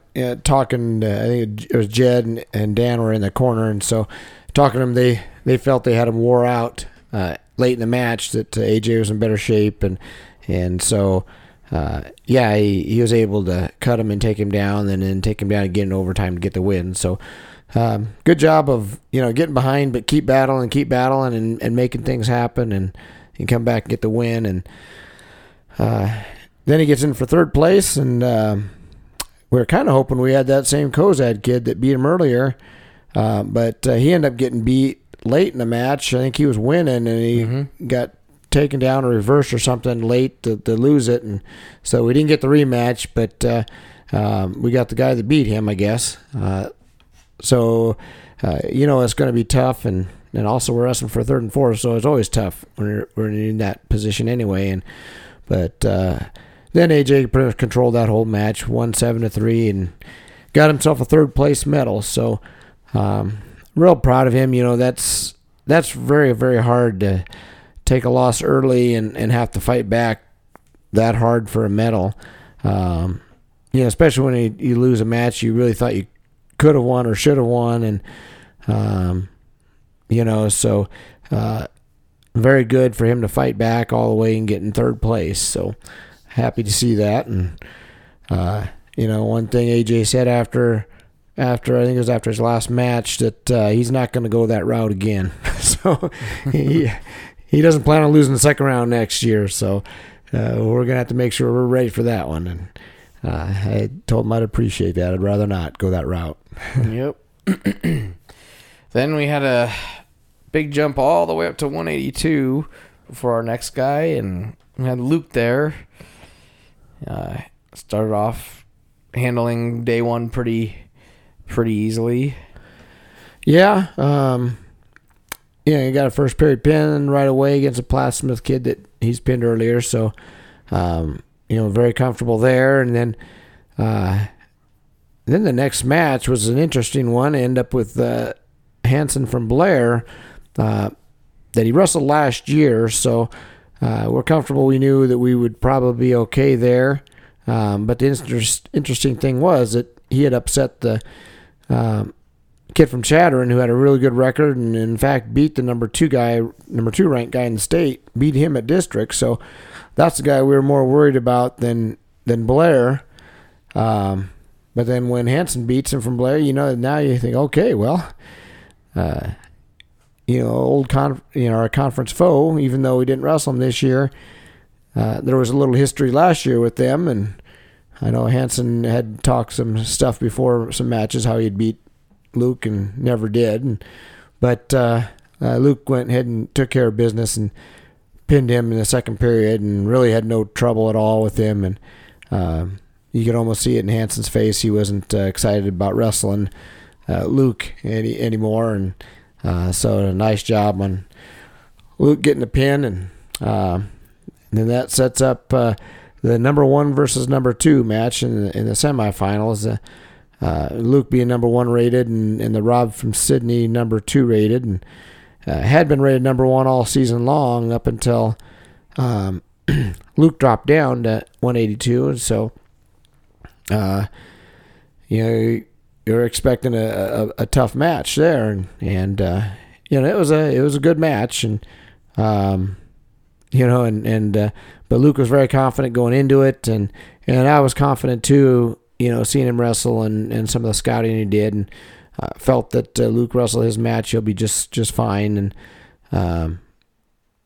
talking. Uh, I think it was Jed and, and Dan were in the corner, and so talking to them, they they felt they had him wore out uh, late in the match. That uh, AJ was in better shape, and and so uh, yeah, he, he was able to cut him and take him down, and then take him down again in overtime to get the win. So. Um, good job of you know getting behind, but keep battling, keep battling, and, and making things happen, and, and come back and get the win. And uh, then he gets in for third place, and um, we are kind of hoping we had that same Cozad kid that beat him earlier, uh, but uh, he ended up getting beat late in the match. I think he was winning, and he got taken down or reversed or something late to, to lose it, and so we didn't get the rematch. But uh, um, we got the guy that beat him, I guess. Uh, so uh, you know it's going to be tough, and and also we're wrestling for third and fourth, so it's always tough when you're, when you're in that position anyway. And but uh, then AJ pretty much controlled that whole match, won seven to three, and got himself a third place medal. So um, real proud of him. You know that's that's very very hard to take a loss early and, and have to fight back that hard for a medal. Um, you know, especially when you, you lose a match you really thought you could have won or should have won, and um, you know, so uh, very good for him to fight back all the way and get in third place. So happy to see that, and uh, you know, one thing AJ said after after I think it was after his last match that uh, he's not going to go that route again. *laughs* so he he doesn't plan on losing the second round next year. So uh, we're gonna have to make sure we're ready for that one. And uh, I told him I'd appreciate that. I'd rather not go that route. yep. *clears throat* then we had a big jump all the way up to 182 for our next guy, and we had Luke there. Uh, started off handling day one pretty pretty easily. Yeah, um, yeah, he got a first period pin right away against a Plattsmouth kid that he's pinned earlier, so um, you know, very comfortable there. And then, uh, then the next match was an interesting one. End up with uh, Hanson from Blair uh, that he wrestled last year, so uh, we're comfortable. We knew that we would probably be okay there. Um, but the interest, interesting thing was that he had upset the um, kid from Chadron who had a really good record and in fact beat the number two guy, number two ranked guy in the state, beat him at district. So that's the guy we were more worried about than than Blair. Um, but then when Hanson beats him from Blair, you know, now you think, okay, well, uh, you know, old con, you know, our conference foe, even though we didn't wrestle him this year, uh, there was a little history last year with them, and I know Hanson had talked some stuff before some matches how he'd beat Luke and never did, and, but uh, uh, Luke went ahead and took care of business and pinned him in the second period and really had no trouble at all with him. And um, you could almost see it in Hanson's face. He wasn't uh, excited about wrestling uh, Luke any anymore. And uh, so a nice job on Luke getting the pin. And, and then that sets up uh, the number one versus number two match in the, in the semifinals. Uh, Luke being number one rated and, and the Rob from Sidney number two rated. And uh, had been rated number one all season long up until um, *clears throat* Luke dropped down to 182, and so uh, you know you're expecting a, a, a, tough match there, and and uh, you know it was a it was a good match, and um, you know and and uh, but Luke was very confident going into it, and and I was confident too, you know, seeing him wrestle and and some of the scouting he did, and uh, felt that uh, Luke Russell his match he'll be just just fine. And um,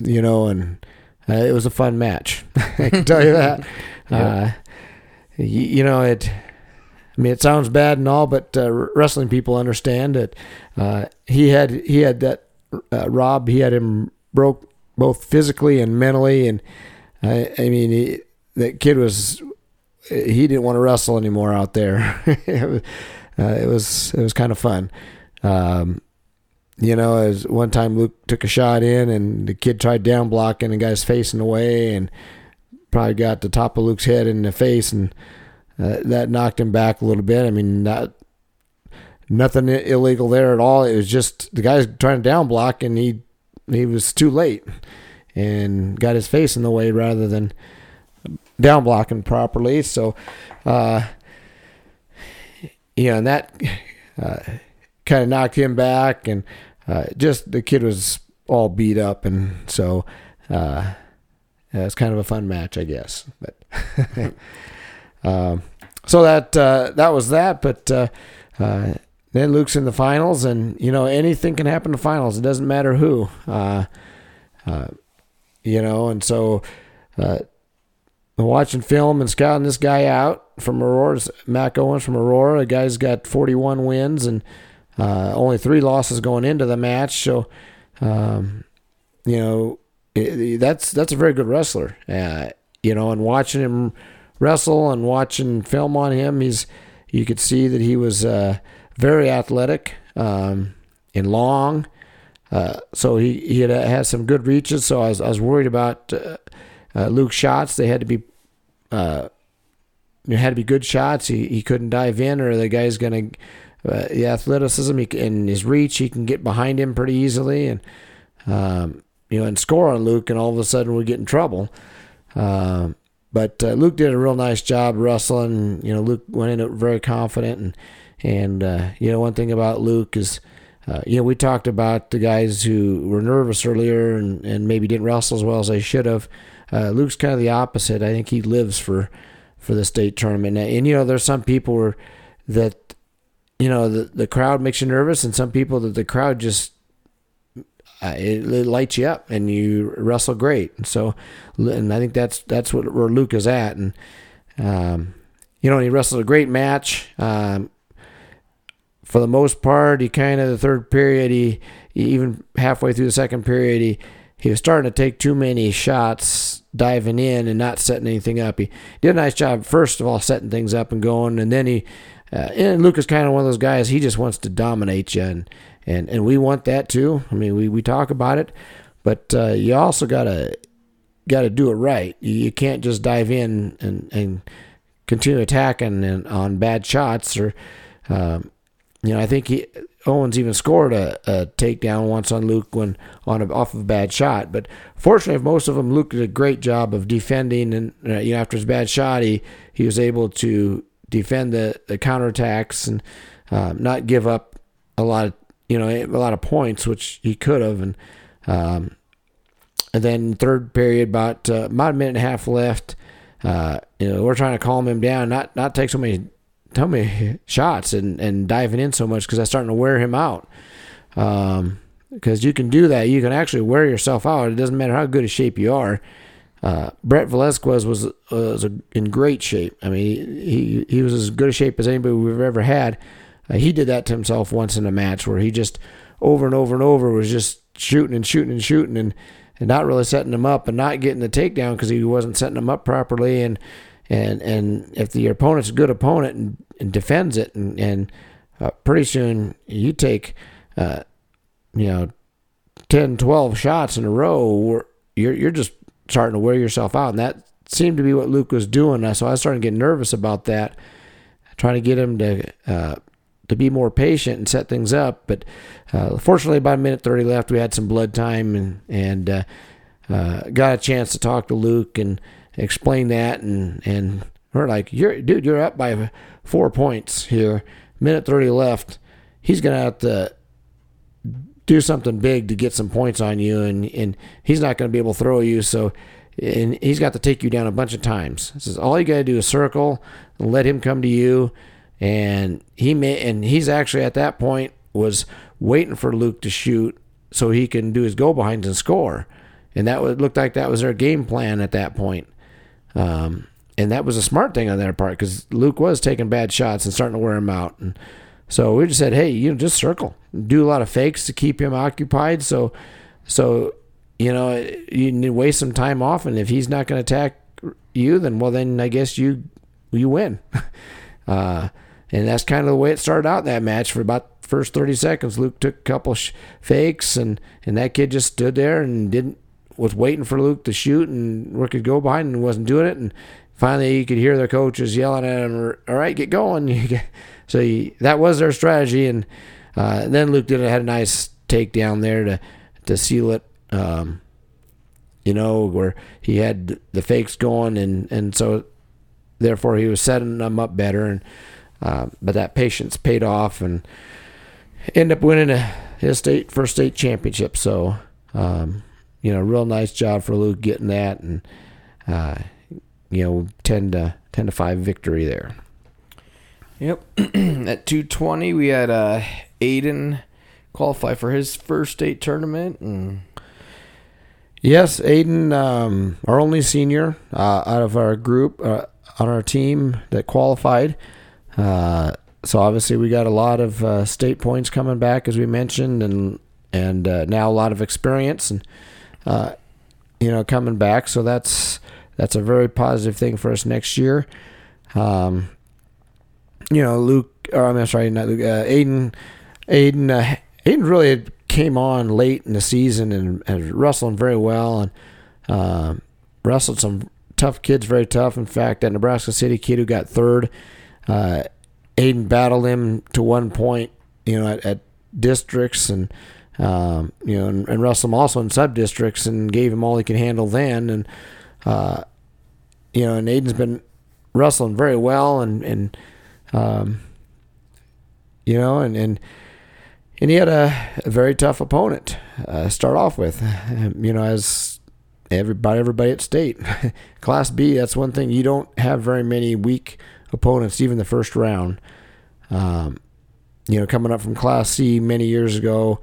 you know and uh, it was a fun match. *laughs* I can tell you that. *laughs* Yeah. you, you, know it I mean it sounds bad and all but uh, wrestling people understand that uh, he had he had that uh, Rob he had him broke both physically and mentally and I, I mean he, that kid was he didn't want to wrestle anymore out there *laughs* uh, it was it was kind of fun. Um, you know, as one time Luke took a shot in and the kid tried down blocking and got his face in the way and probably got the top of Luke's head in the face and uh, that knocked him back a little bit. I mean, not nothing illegal there at all. It was just the guy's trying to down block and he he was too late and got his face in the way rather than down blocking properly. So, uh, you know, and that uh, kind of knocked him back, and uh, just the kid was all beat up, and so uh, yeah, it's kind of a fun match, I guess. But *laughs* um, so that uh, that was that, but. Uh, uh, then Luke's in the finals, and you know anything can happen in the finals. It doesn't matter who, uh, you know. And so, watching film and scouting this guy out from Aurora, Mac Owens from Aurora. The guy's got 41 wins and uh, only three losses going into the match. So, um, you know, that's that's a very good wrestler. Uh, you know, and watching him wrestle and watching film on him, he's you could see that he was uh, very athletic um, and long. Uh, so he he had, had some good reaches. So I was I was worried about uh, uh, Luke's shots. They had to be uh, had to be good shots. He he couldn't dive in, or the guy's gonna uh, the athleticism he, and his reach. He can get behind him pretty easily, and um, you know, and score on Luke, and all of a sudden we get in trouble. Um, but uh, Luke did a real nice job wrestling. You know, Luke went in very confident, and and uh, you know one thing about Luke is. Uh, you know, we talked about the guys who were nervous earlier and, and maybe didn't wrestle as well as they should have. Uh, Luke's kind of the opposite. I think he lives for for the state tournament. And, and you know, there's some people that you know the the crowd makes you nervous, and some people that the crowd just uh, it, it, lights you up and you wrestle great. And so, and I think that's that's what where Luke is at. And um, you know, he wrestled a great match. Um, for the most part, he kind of the third period, he, he even halfway through the second period, he he was starting to take too many shots diving in and not setting anything up. He did a nice job, first of all, setting things up and going, and then he, uh, and Luke is kind of one of those guys, he just wants to dominate you, and, and, and we want that too. I mean, we, we talk about it, but uh, you also got to got to do it right. You can't just dive in and, and continue attacking and on bad shots or, um, you know, I think he Owens even scored a, a takedown once on Luke when on a, off of a bad shot. But fortunately, most of them, Luke did a great job of defending. And uh, you know, after his bad shot, he he was able to defend the the counterattacks and um, not give up a lot of you know a lot of points, which he could have. And um, and then third period, about uh, about a minute and a half left. Uh, you know, we're trying to calm him down, not not take so many tell me shots and, and diving in so much because that's starting to wear him out. Um, because you can do that. You can actually wear yourself out. It doesn't matter how good a shape you are. Uh, Brett Velasquez was was a, in great shape. I mean, he he was as good a shape as anybody we've ever had. Uh, he did that to himself once in a match where he just over and over and over was just shooting and shooting and shooting and, and not really setting them up and not getting the takedown because he wasn't setting them up properly and and and if the opponent's a good opponent and, and defends it, and, and uh, pretty soon you take, uh, you know, 10, 12 shots in a row, you're you're just starting to wear yourself out, and that seemed to be what Luke was doing. So I started getting nervous about that, trying to get him to uh, to be more patient and set things up. But uh, fortunately, about a minute thirty left, we had some blood time and and uh, uh, got a chance to talk to Luke and explain that and and we're like, "You're dude, you're up by four points here. Minute thirty left. He's gonna have to do something big to get some points on you, and and he's not gonna be able to throw you. So." And he's got to take you down a bunch of times. He says all you got to do is circle let him come to you, and he may and he's actually at that point was waiting for Luke to shoot so he can do his go behinds and score, and that looked like that was their game plan at that point. Um, and that was a smart thing on their part because Luke was taking bad shots and starting to wear him out. And so we just said, hey, you know, just circle, do a lot of fakes to keep him occupied. So, so you know, you need to waste some time off, and if he's not going to attack you, then well, then I guess you you win. *laughs* uh, and that's kind of the way it started out in that match for about the first 30 seconds. Luke took a couple sh- fakes, and and that kid just stood there and didn't was waiting for Luke to shoot, and Rook could go behind and wasn't doing it. And finally, you could hear their coaches yelling at him, "All right, get going!" *laughs* so he, that was their strategy. And, uh, then Luke did had a nice takedown there to to seal it. Um, you know, where he had the fakes going, and and so therefore he was setting them up better. And uh, but that patience paid off, and end up winning a, his state first state championship. So. Um, you know, real nice job for Luke getting that, and uh, you know, ten to ten to five victory there. Yep. *clears throat* At two twenty, we had uh, Aiden qualify for his first state tournament, and yes, Aiden, um, our only senior uh, out of our group uh, on our team that qualified. Uh, so obviously, we got a lot of uh, state points coming back, as we mentioned, and and uh, now a lot of experience and uh, you know, coming back. So that's that's a very positive thing for us next year. Um, you know, Luke, or I'm sorry, not Luke, uh, Aiden, Aiden, Aiden really came on late in the season and, and wrestling very well and wrestled some tough kids, very tough. In fact, that Nebraska City kid who got third, uh, Aiden battled him to one point, you know, at, at districts and um, you know, and, and wrestled him also in sub districts and gave him all he could handle then. And uh, you know, and Aiden's been wrestling very well and and um, you know, and and and he had a, a very tough opponent uh, start off with. You know, as everybody everybody at state, *laughs* Class B. That's one thing you don't have very many weak opponents, even the first round. Um, you know, coming up from Class C many years ago,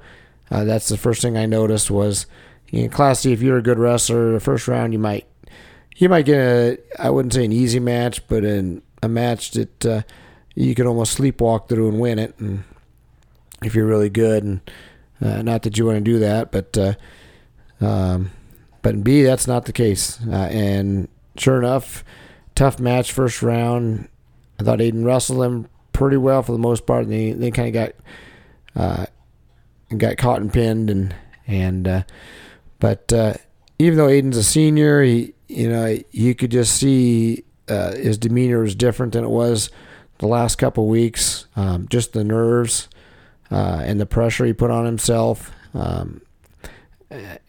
uh, that's the first thing I noticed was in Class C. If you're a good wrestler, the first round you might you might get a I wouldn't say an easy match, but in a match that uh, you could almost sleepwalk through and win it, and if you're really good, and uh, not that you want to do that, but uh, um, but in B that's not the case, uh, and sure enough, tough match first round. I thought Aiden wrestled him pretty well for the most part. And they they kind of got uh, got caught and pinned and and uh, but uh, even though Aiden's a senior, he you know you could just see uh, his demeanor was different than it was the last couple weeks. Um, just the nerves uh, and the pressure he put on himself, um,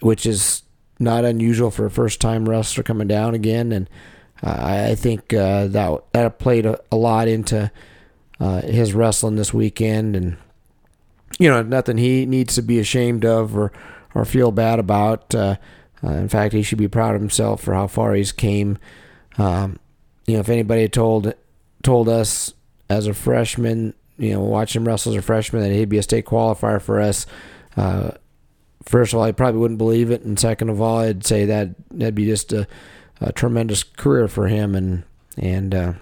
which is not unusual for a first time wrestler coming down again and. I think uh, that that played a, a lot into uh, his wrestling this weekend, and you know nothing he needs to be ashamed of or or feel bad about. Uh, uh, in fact, he should be proud of himself for how far he's came. Um, you know, if anybody told told us as a freshman, you know, watching him wrestle as a freshman that he'd be a state qualifier for us. Uh, first of all, I probably wouldn't believe it, and second of all, I'd say that that'd be just a, a tremendous career for him, and and uh,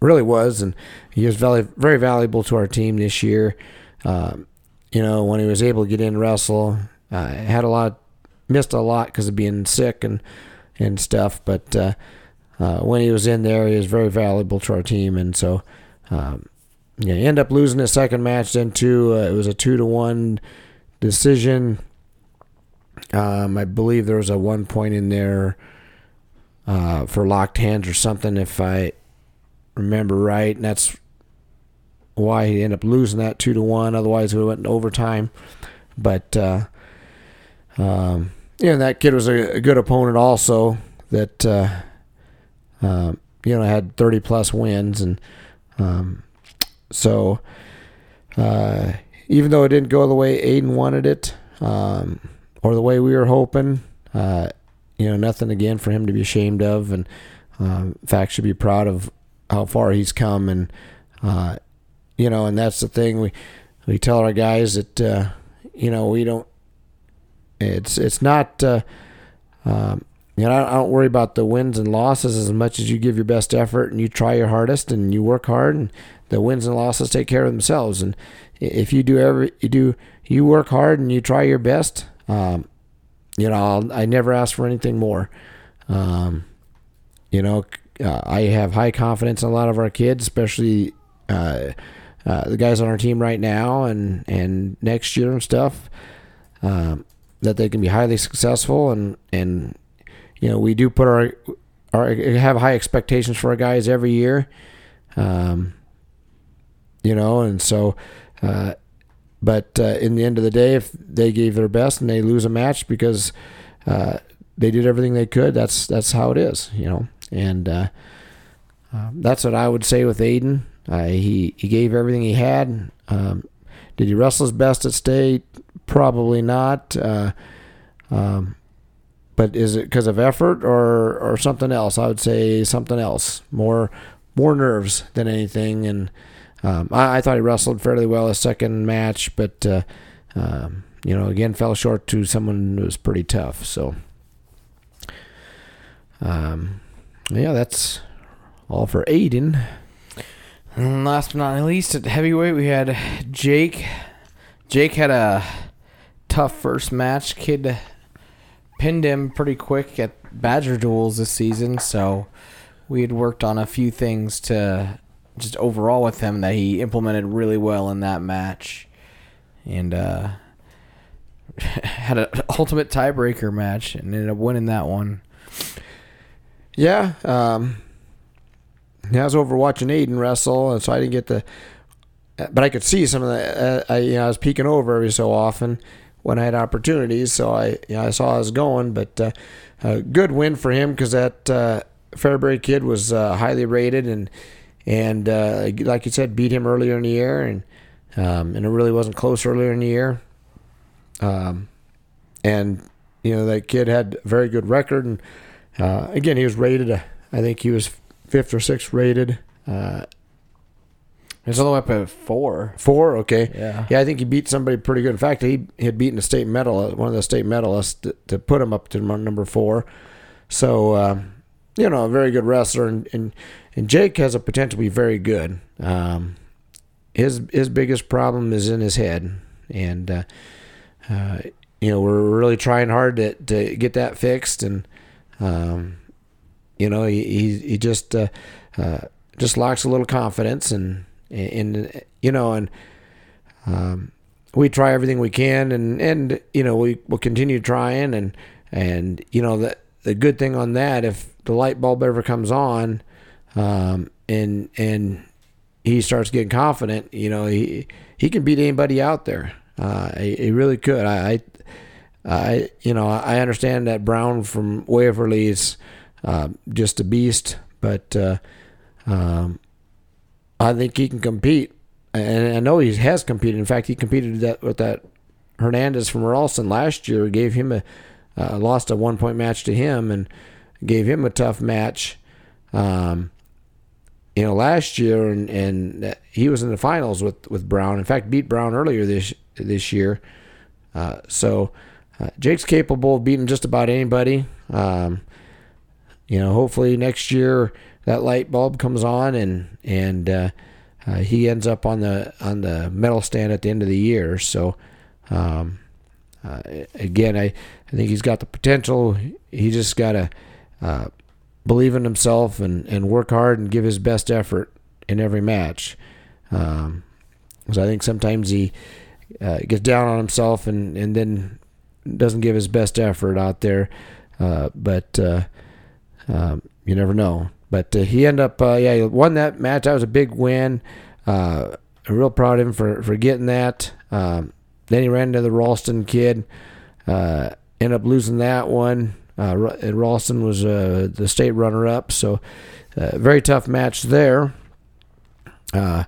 really was, and he was very very valuable to our team this year. Um, you know, when he was able to get in wrestle, uh, had a lot, missed a lot because of being sick and and stuff. But uh, uh, when he was in there, he was very valuable to our team, and so um, yeah, he ended up losing his second match. Then too, uh, it was a two to one decision. Um, I believe there was a one point in there uh, for locked hands or something, if I remember right, and that's why he ended up losing that two to one. Otherwise, we went into overtime. But uh, um, yeah, that kid was a, a good opponent also. That uh, uh, you know had thirty plus wins, and um, so uh, even though it didn't go the way Aiden wanted it, um, or the way we were hoping, uh, you know, nothing again for him to be ashamed of, and um, in fact, should be proud of how far he's come, and uh, you know, and that's the thing we we tell our guys that uh, you know we don't. It's it's not. Uh, um, you know, I don't worry about the wins and losses as much as you give your best effort and you try your hardest and you work hard, and the wins and losses take care of themselves. And if you do every you do you work hard and you try your best, um, you know, I'll, I never ask for anything more. Um, you know, uh, I have high confidence in a lot of our kids, especially uh, uh, the guys on our team right now and and next year and stuff. Um, that they can be highly successful and and you know we do put our our have high expectations for our guys every year. Um, you know, and so. But uh, in the end of the day, if they gave their best and they lose a match because uh, they did everything they could, that's that's how it is, you know. And uh, um, that's what I would say with Aiden. Uh, he he gave everything he had. Um, did he wrestle his best at state? Probably not. Uh, um, but is it because of effort or or something else? I would say something else. More more nerves than anything. And um, I, I, thought he wrestled fairly well his second match, but uh, um, you know again fell short to someone who was pretty tough. So. Um, yeah, that's all for Aiden. And last but not least, at heavyweight, we had Jake. Jake had a tough first match. Kid pinned him pretty quick at Badger duels this season, so we had worked on a few things to just overall with him that he implemented really well in that match, and uh, *laughs* had an ultimate tiebreaker match and ended up winning that one. Yeah, um, I was over watching Aiden wrestle, and so I didn't get the. But I could see some of the. Uh, I you know I was peeking over every so often when I had opportunities, so I you know, I saw I was going. But uh, a good win for him because that uh, Fairbury kid was uh, highly rated and and uh, like you said, beat him earlier in the year, and um, and it really wasn't close earlier in the year. Um, and you know that kid had a very good record, and uh, again he was rated. Uh, I think he was fifth or sixth rated. Uh, It's all the way up at four. four, okay. Yeah. Yeah, I think he beat somebody pretty good. In fact, he had beaten a state medal, one of the state medalists, to, to put him up to number four. So, um, you know, a very good wrestler, and, and and Jake has a potential to be very good. Um, his his biggest problem is in his head, and uh, uh, you know we're really trying hard to to get that fixed, and um, you know he he, he just uh, uh, just lacks a little confidence, and and you know and um, we try everything we can, and and you know we will continue trying, and and you know the the good thing on that if the light bulb ever comes on, um, and and he starts getting confident, you know he he can beat anybody out there. Uh, he, he really could. I, I I you know I understand that Brown from Waverly is uh, just a beast, but uh, um, I think he can compete, and I know he has competed. In fact, he competed that with that Hernandez from Ralston last year. Gave him a uh, lost a one point match to him, and gave him a tough match. Um, you know, last year, and and he was in the finals with with Brown. In fact, beat Brown earlier this this year. Uh, so uh, Jake's capable of beating just about anybody. Um, you know, hopefully next year that light bulb comes on and and uh, uh, he ends up on the on the medal stand at the end of the year. So um, uh, again, I, I think he's got the potential. He just got to uh, believe in himself and, and work hard and give his best effort in every match. Um, because I think sometimes he uh, gets down on himself and, and then doesn't give his best effort out there. Uh, but uh, um, you never know. But uh, he ended up, uh, yeah, he won that match. That was a big win. Uh, I'm real proud of him for, for getting that. Um, then he ran into the Ralston kid. Uh, ended up losing that one. Uh, and Ralston was uh, the state runner-up, so uh, very tough match there. Uh,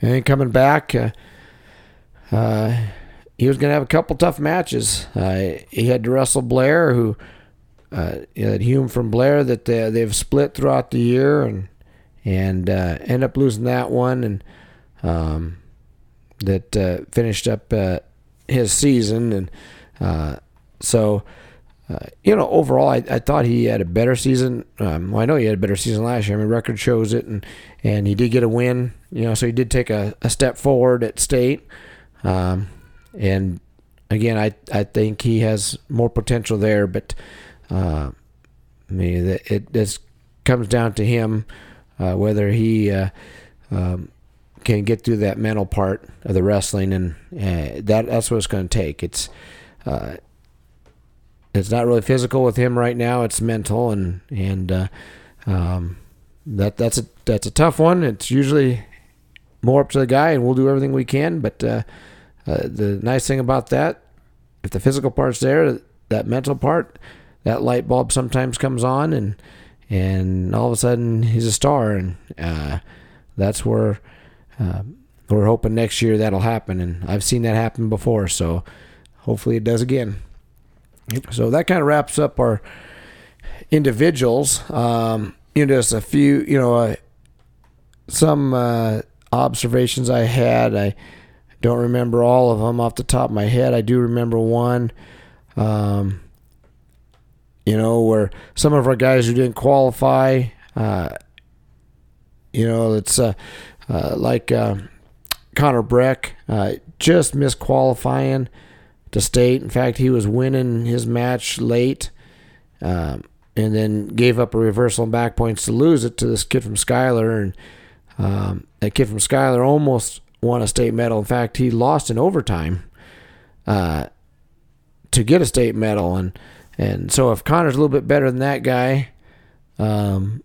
and then coming back, uh, uh, he was going to have a couple tough matches. Uh, he had to wrestle Blair, who uh, Hume from Blair that they, they've split throughout the year, and and uh, end up losing that one, and um, that uh, finished up uh, his season, and uh, so. Uh, you know, overall, I, I thought he had a better season. Um, well, I know he had a better season last year. I mean, record shows it, and and he did get a win. You know, so he did take a, a step forward at state. Um, and again, I I think he has more potential there, but uh, I mean, it, it this comes down to him uh, whether he uh, um, can get through that mental part of the wrestling, and uh, that that's what it's going to take. It's uh, it's not really physical with him right now. It's mental, and and uh, um, that that's a that's a tough one. It's usually more up to the guy, and we'll do everything we can. But uh, uh, the nice thing about that, if the physical part's there, that mental part, that light bulb sometimes comes on, and and all of a sudden he's a star, and uh, that's where uh, we're hoping next year that'll happen. And I've seen that happen before, so hopefully it does again. So that kind of wraps up our individuals. Um, you know, just a few, you know, uh, some uh, observations I had. I don't remember all of them off the top of my head. I do remember one. Um, you know, where some of our guys who didn't qualify, uh, you know, it's uh, uh, like uh, Connor Breck uh, just missed qualifying to state. In fact, he was winning his match late, um, and then gave up a reversal and back points to lose it to this kid from Schuyler. And um, that kid from Schuyler almost won a state medal. In fact, he lost in overtime uh, to get a state medal. And and so if Connor's a little bit better than that guy, um,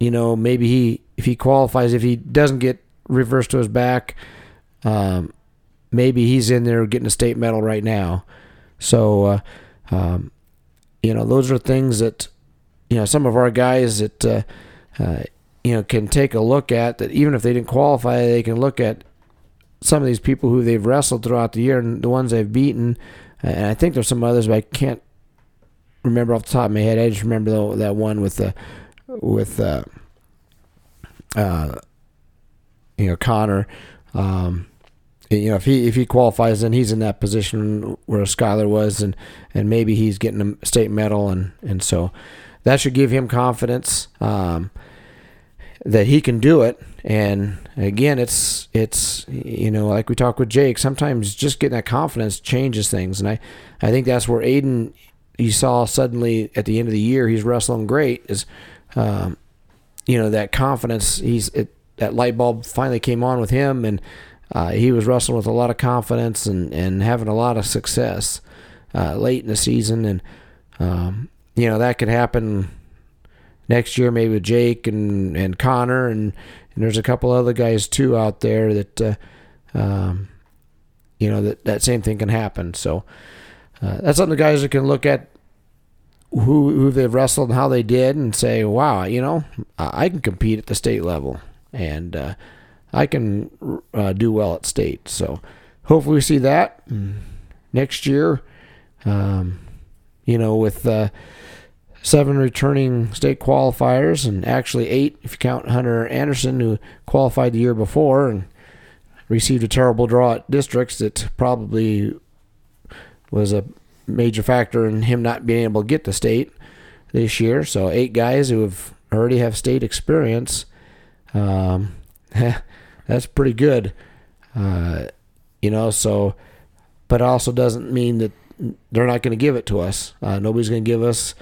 you know, maybe he if he qualifies, if he doesn't get reversed to his back, um, maybe he's in there getting a state medal right now. So, uh, um, you know, those are things that, you know, some of our guys that, uh, uh, you know, can take a look at that even if they didn't qualify, they can look at some of these people who they've wrestled throughout the year and the ones they've beaten. And I think there's some others, but I can't remember off the top of my head. I just remember the, that one with the, with, uh, uh, you know, Connor. Um, you know, if he if he qualifies, then he's in that position where Schuyler was, and and maybe he's getting a state medal, and and so that should give him confidence um, that he can do it. And again, it's it's you know, like we talked with Jake, sometimes just getting that confidence changes things, and I I think that's where Aiden you saw suddenly at the end of the year he's wrestling great is. Um, you know that confidence. He's it, that light bulb finally came on with him, and uh, he was wrestling with a lot of confidence and, and having a lot of success uh, late in the season. And, um, you know, that could happen next year, maybe with Jake and, and Connor. And, and there's a couple other guys, too, out there that, uh, um, you know, that, that same thing can happen. So uh, that's something the guys that can look at who, who they've wrestled and how they did and say, wow, you know, I can compete at the state level. And, uh, I can uh, do well at state. So hopefully we see that next year. Um, you know, with uh, seven returning state qualifiers and actually eight if you count Hunter Anderson who qualified the year before and received a terrible draw at districts that probably was a major factor in him not being able to get to state this year. So eight guys who have already have state experience. Um, *laughs* that's pretty good. Uh, you know, so, but also doesn't mean that they're not going to give it to us. Uh, nobody's going to give us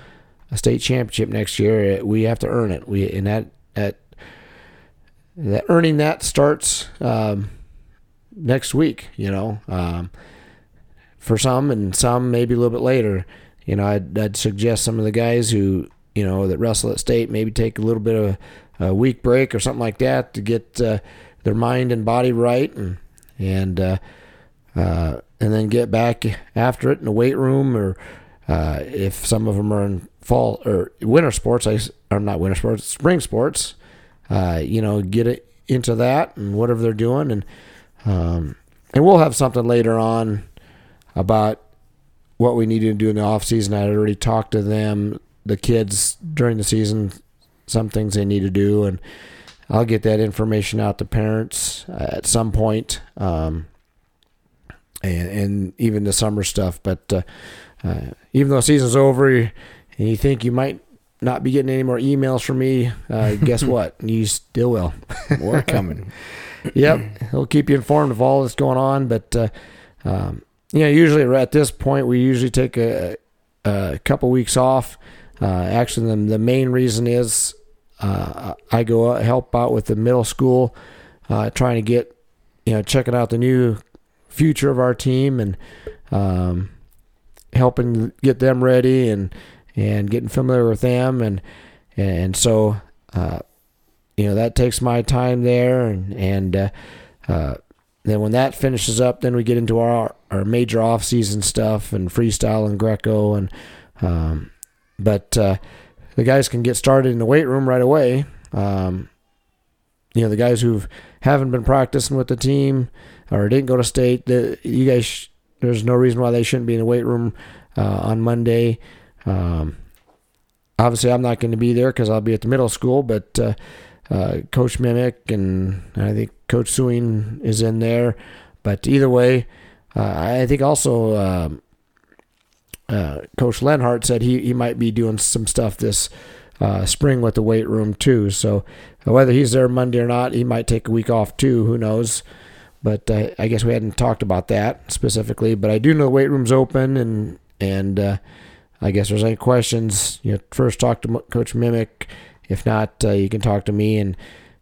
a state championship next year. We have to earn it. We and that that that earning that starts um, next week. You know, um, for some and some maybe a little bit later. You know, I'd, I'd suggest some of the guys who you know that wrestle at state maybe take a little bit of a, a week break or something like that to get. Uh, their mind and body right, and and uh, uh, and then get back after it in the weight room, or uh, if some of them are in fall or winter sports, I are not winter sports, spring sports. Uh, you know, get it into that and whatever they're doing, and um, and we'll have something later on about what we need to do in the off season. I already talked to them, the kids during the season, some things they need to do, and I'll get that information out to parents uh, at some point, um, and, and even the summer stuff. But uh, uh, even though season's over, and you think you might not be getting any more emails from me, uh, guess *laughs* what? You still will. *laughs* More coming. *laughs* yep, he'll keep you informed of all that's going on. But uh, um, you know, usually at this point, we usually take a, a couple weeks off. Uh, actually, the, the main reason is uh, I go help out with the middle school, uh, trying to get, you know, checking out the new future of our team and um, helping get them ready and and getting familiar with them. And and so uh, you know that takes my time there. And and uh, uh, then when that finishes up, then we get into our our major off season stuff and freestyle and Greco and um, but uh, the guys can get started in the weight room right away. Um, you know, the guys who haven't been practicing with the team or didn't go to state, the, you guys, sh- there's no reason why they shouldn't be in the weight room uh, on Monday. Um, obviously, I'm not going to be there because I'll be at the middle school, but uh, uh, Coach Mimic and I think Coach Suing is in there. But either way, uh, I think also um, uh, Coach Lenhart said he, he might be doing some stuff this uh, spring with the weight room too. So whether he's there Monday or not, he might take a week off too. Who knows? but uh, I guess we hadn't talked about that specifically. But I do know the weight room's open, and and uh, I guess there's any questions, you know, first talk to Coach Mimic. If not, uh, you can talk to me. And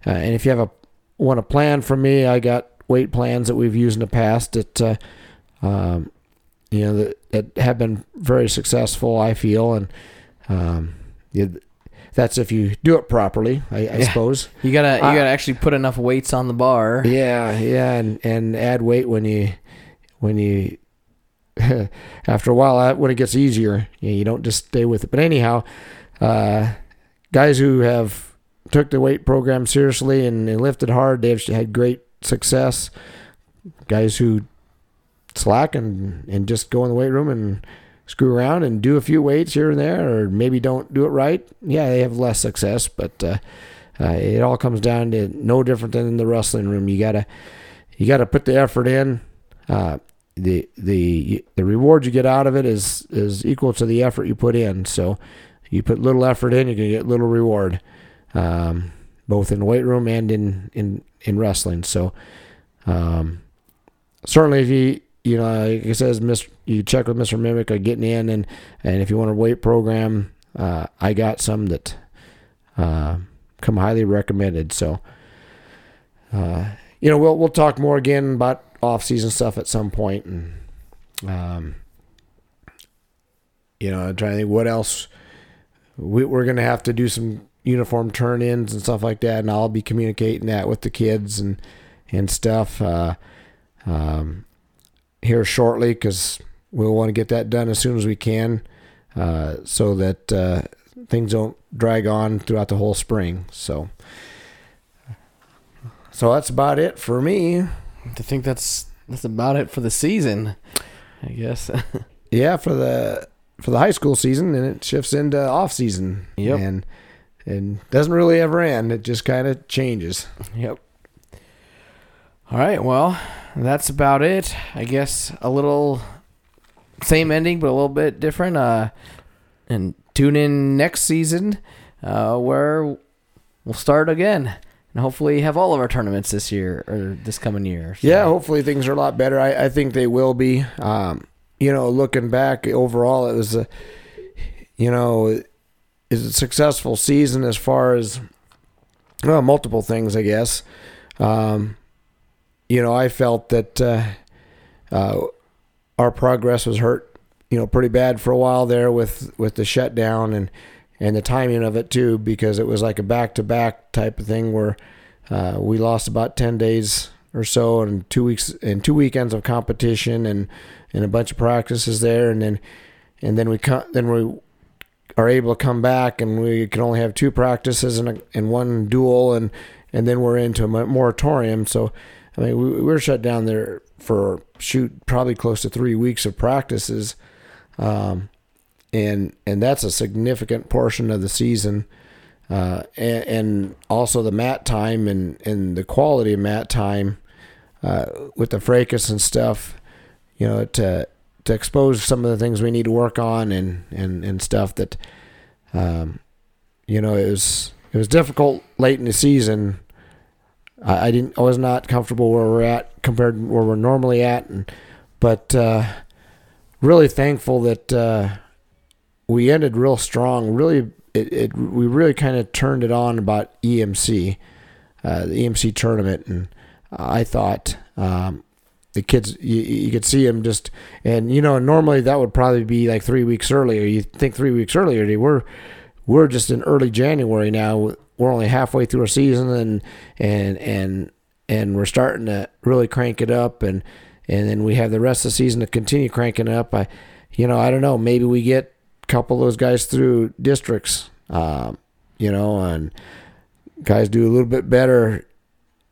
uh, and if you have a want a plan from me, I got weight plans that we've used in the past that uh, um, you know that, that have been very successful. I feel, and um, you, that's if you do it properly, I, I Yeah. suppose. You gotta you gotta actually put enough weights on the bar. Yeah, yeah, and and add weight when you when you *laughs* after a while when it gets easier, you, you don't just stay with it. But anyhow, uh, guys who have took the weight program seriously and, and lifted hard, they've had great success. Guys who slack and and just go in the weight room and screw around and do a few weights here and there, or maybe don't do it right. Yeah, they have less success, but. Uh, uh, it all comes down to no different than in the wrestling room. You gotta, you gotta put the effort in. Uh, the the the reward you get out of it is is equal to the effort you put in. So, you put little effort in, you can get little reward, um, both in the weight room and in in in wrestling. So, um, certainly if you you know like it says, Mr. You check with Mr. Mimic on getting in, and and if you want a weight program, uh, I got some that. Uh, come highly recommended. So, uh, you know, we'll we'll talk more again about off season stuff at some point, and um, you know, I'm trying to think what else we, we're gonna have to do some uniform turn ins and stuff like that, and I'll be communicating that with the kids and and stuff uh, um, here shortly because we'll want to get that done as soon as we can, uh, so that. Uh, things don't drag on throughout the whole spring. So, so that's about it for me. I think that's that's about it for the season. I guess. *laughs* Yeah, for the for the high school season, and it shifts into off season. Yep. and and doesn't really ever end. It just kind of changes. Yep. All right. Well, that's about it. I guess a little same ending, but a little bit different. Uh, and tune in next season, uh, where we'll start again and hopefully have all of our tournaments this year or this coming year. So- Yeah, hopefully things are a lot better. I, I think they will be. Um, you know, looking back overall, it was a, you know, is a successful season as far as well, multiple things, I guess. Um, you know, I felt that uh, uh, our progress was hurt, you know, pretty bad for a while there with with the shutdown and and the timing of it too, because it was like a back to back type of thing where uh, we lost about ten days or so and two weeks and two weekends of competition and and a bunch of practices there, and then and then we then we are able to come back and we can only have two practices and, a, and one duel and and then we're into a moratorium. So i mean we, we were shut down there for shoot probably close to three weeks of practices. Um, and and that's a significant portion of the season. Uh, and, and also the mat time and, and the quality of mat time uh, with the fracas and stuff you know to to expose some of the things we need to work on and and and stuff that um you know it was it was difficult late in the season I, I didn't I was not comfortable where we're at compared to where we're normally at and but uh really thankful that uh we ended real strong. Really it, it we really kind of turned it on about EMC uh the EMC tournament and I thought um the kids you, you could see them just and you know normally that would probably be like three weeks earlier. You think three weeks earlier they were we're just in early january now we're only halfway through our season and and and and we're starting to really crank it up and and then we have the rest of the season to continue cranking it up i you know i don't know maybe we get a couple of those guys through districts um, you know and guys do a little bit better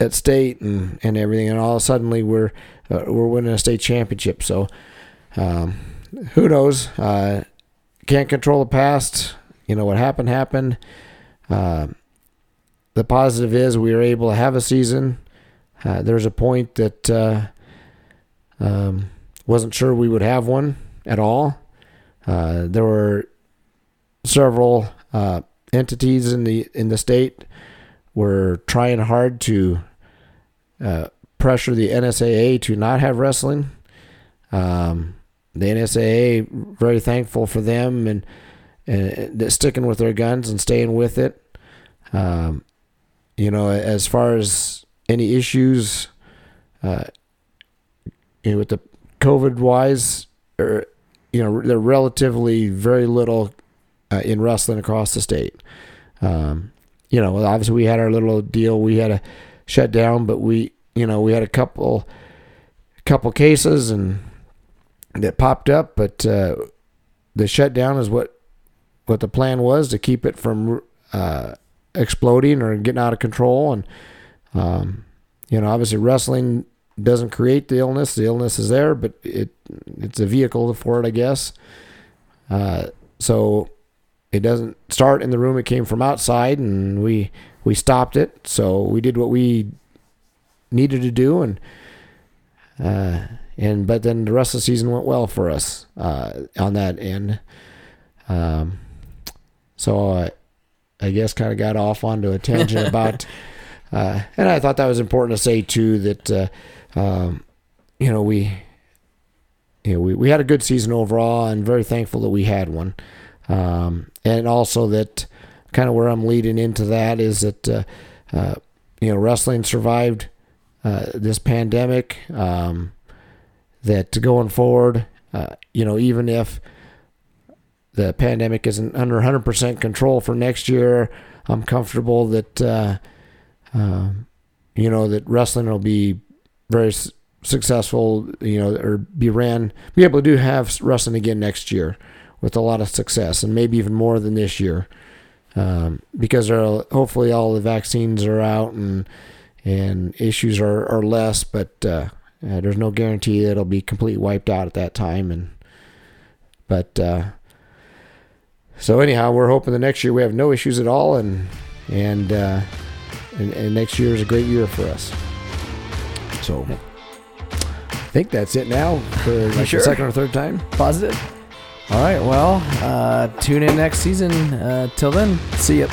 at state and, and everything, and all of a suddenly we're uh, we're winning a state championship. So um, who knows? Uh, can't control the past. You know what happened happened. Uh, the positive is we were able to have a season. Uh, there's a point that uh, um, wasn't sure we would have one at all. Uh, there were several uh, entities in the in the state were trying hard to uh, pressure the NSAA to not have wrestling. Um, the NSAA very thankful for them and, and sticking with their guns and staying with it. Um, you know, as far as any issues, uh, you know, with the COVID wise, or you know, they're relatively very little uh, in wrestling across the state. Um, you know, obviously we had our little deal. We had a shut down, but we, you know, we had a couple, couple cases and that popped up, but uh, the shutdown is what what the plan was to keep it from uh, exploding or getting out of control. And um, you know, obviously wrestling doesn't create the illness. The illness is there, but it it's a vehicle for it, I guess. Uh, so it doesn't start in the room. It came from outside, and we we stopped it. So we did what we needed to do, and uh, and but then the rest of the season went well for us uh, on that end. Um, so I, guess kind of got off onto a tangent about, *laughs* uh, and I thought that was important to say too that uh, um, you know we you know we, we had a good season overall and very thankful that we had one, um, and also that kind of where I'm leading into that is that uh, uh, you know wrestling survived uh, this pandemic. Um, that going forward, uh, you know, even if the pandemic isn't under 100% control for next year, I'm comfortable that, uh, uh, you know, that wrestling will be very successful, you know, or be ran, be able to do have wrestling again next year with a lot of success and maybe even more than this year. Um, because are, hopefully all the vaccines are out and and issues are, are less, but uh, uh, there's no guarantee that it'll be completely wiped out at that time. And but uh, so anyhow, we're hoping the next year we have no issues at all, and and uh, and, and next year is a great year for us. So I think that's it now for like sure? the second or third time. Positive. All right. Well, uh, tune in next season. Uh, till then, see ya.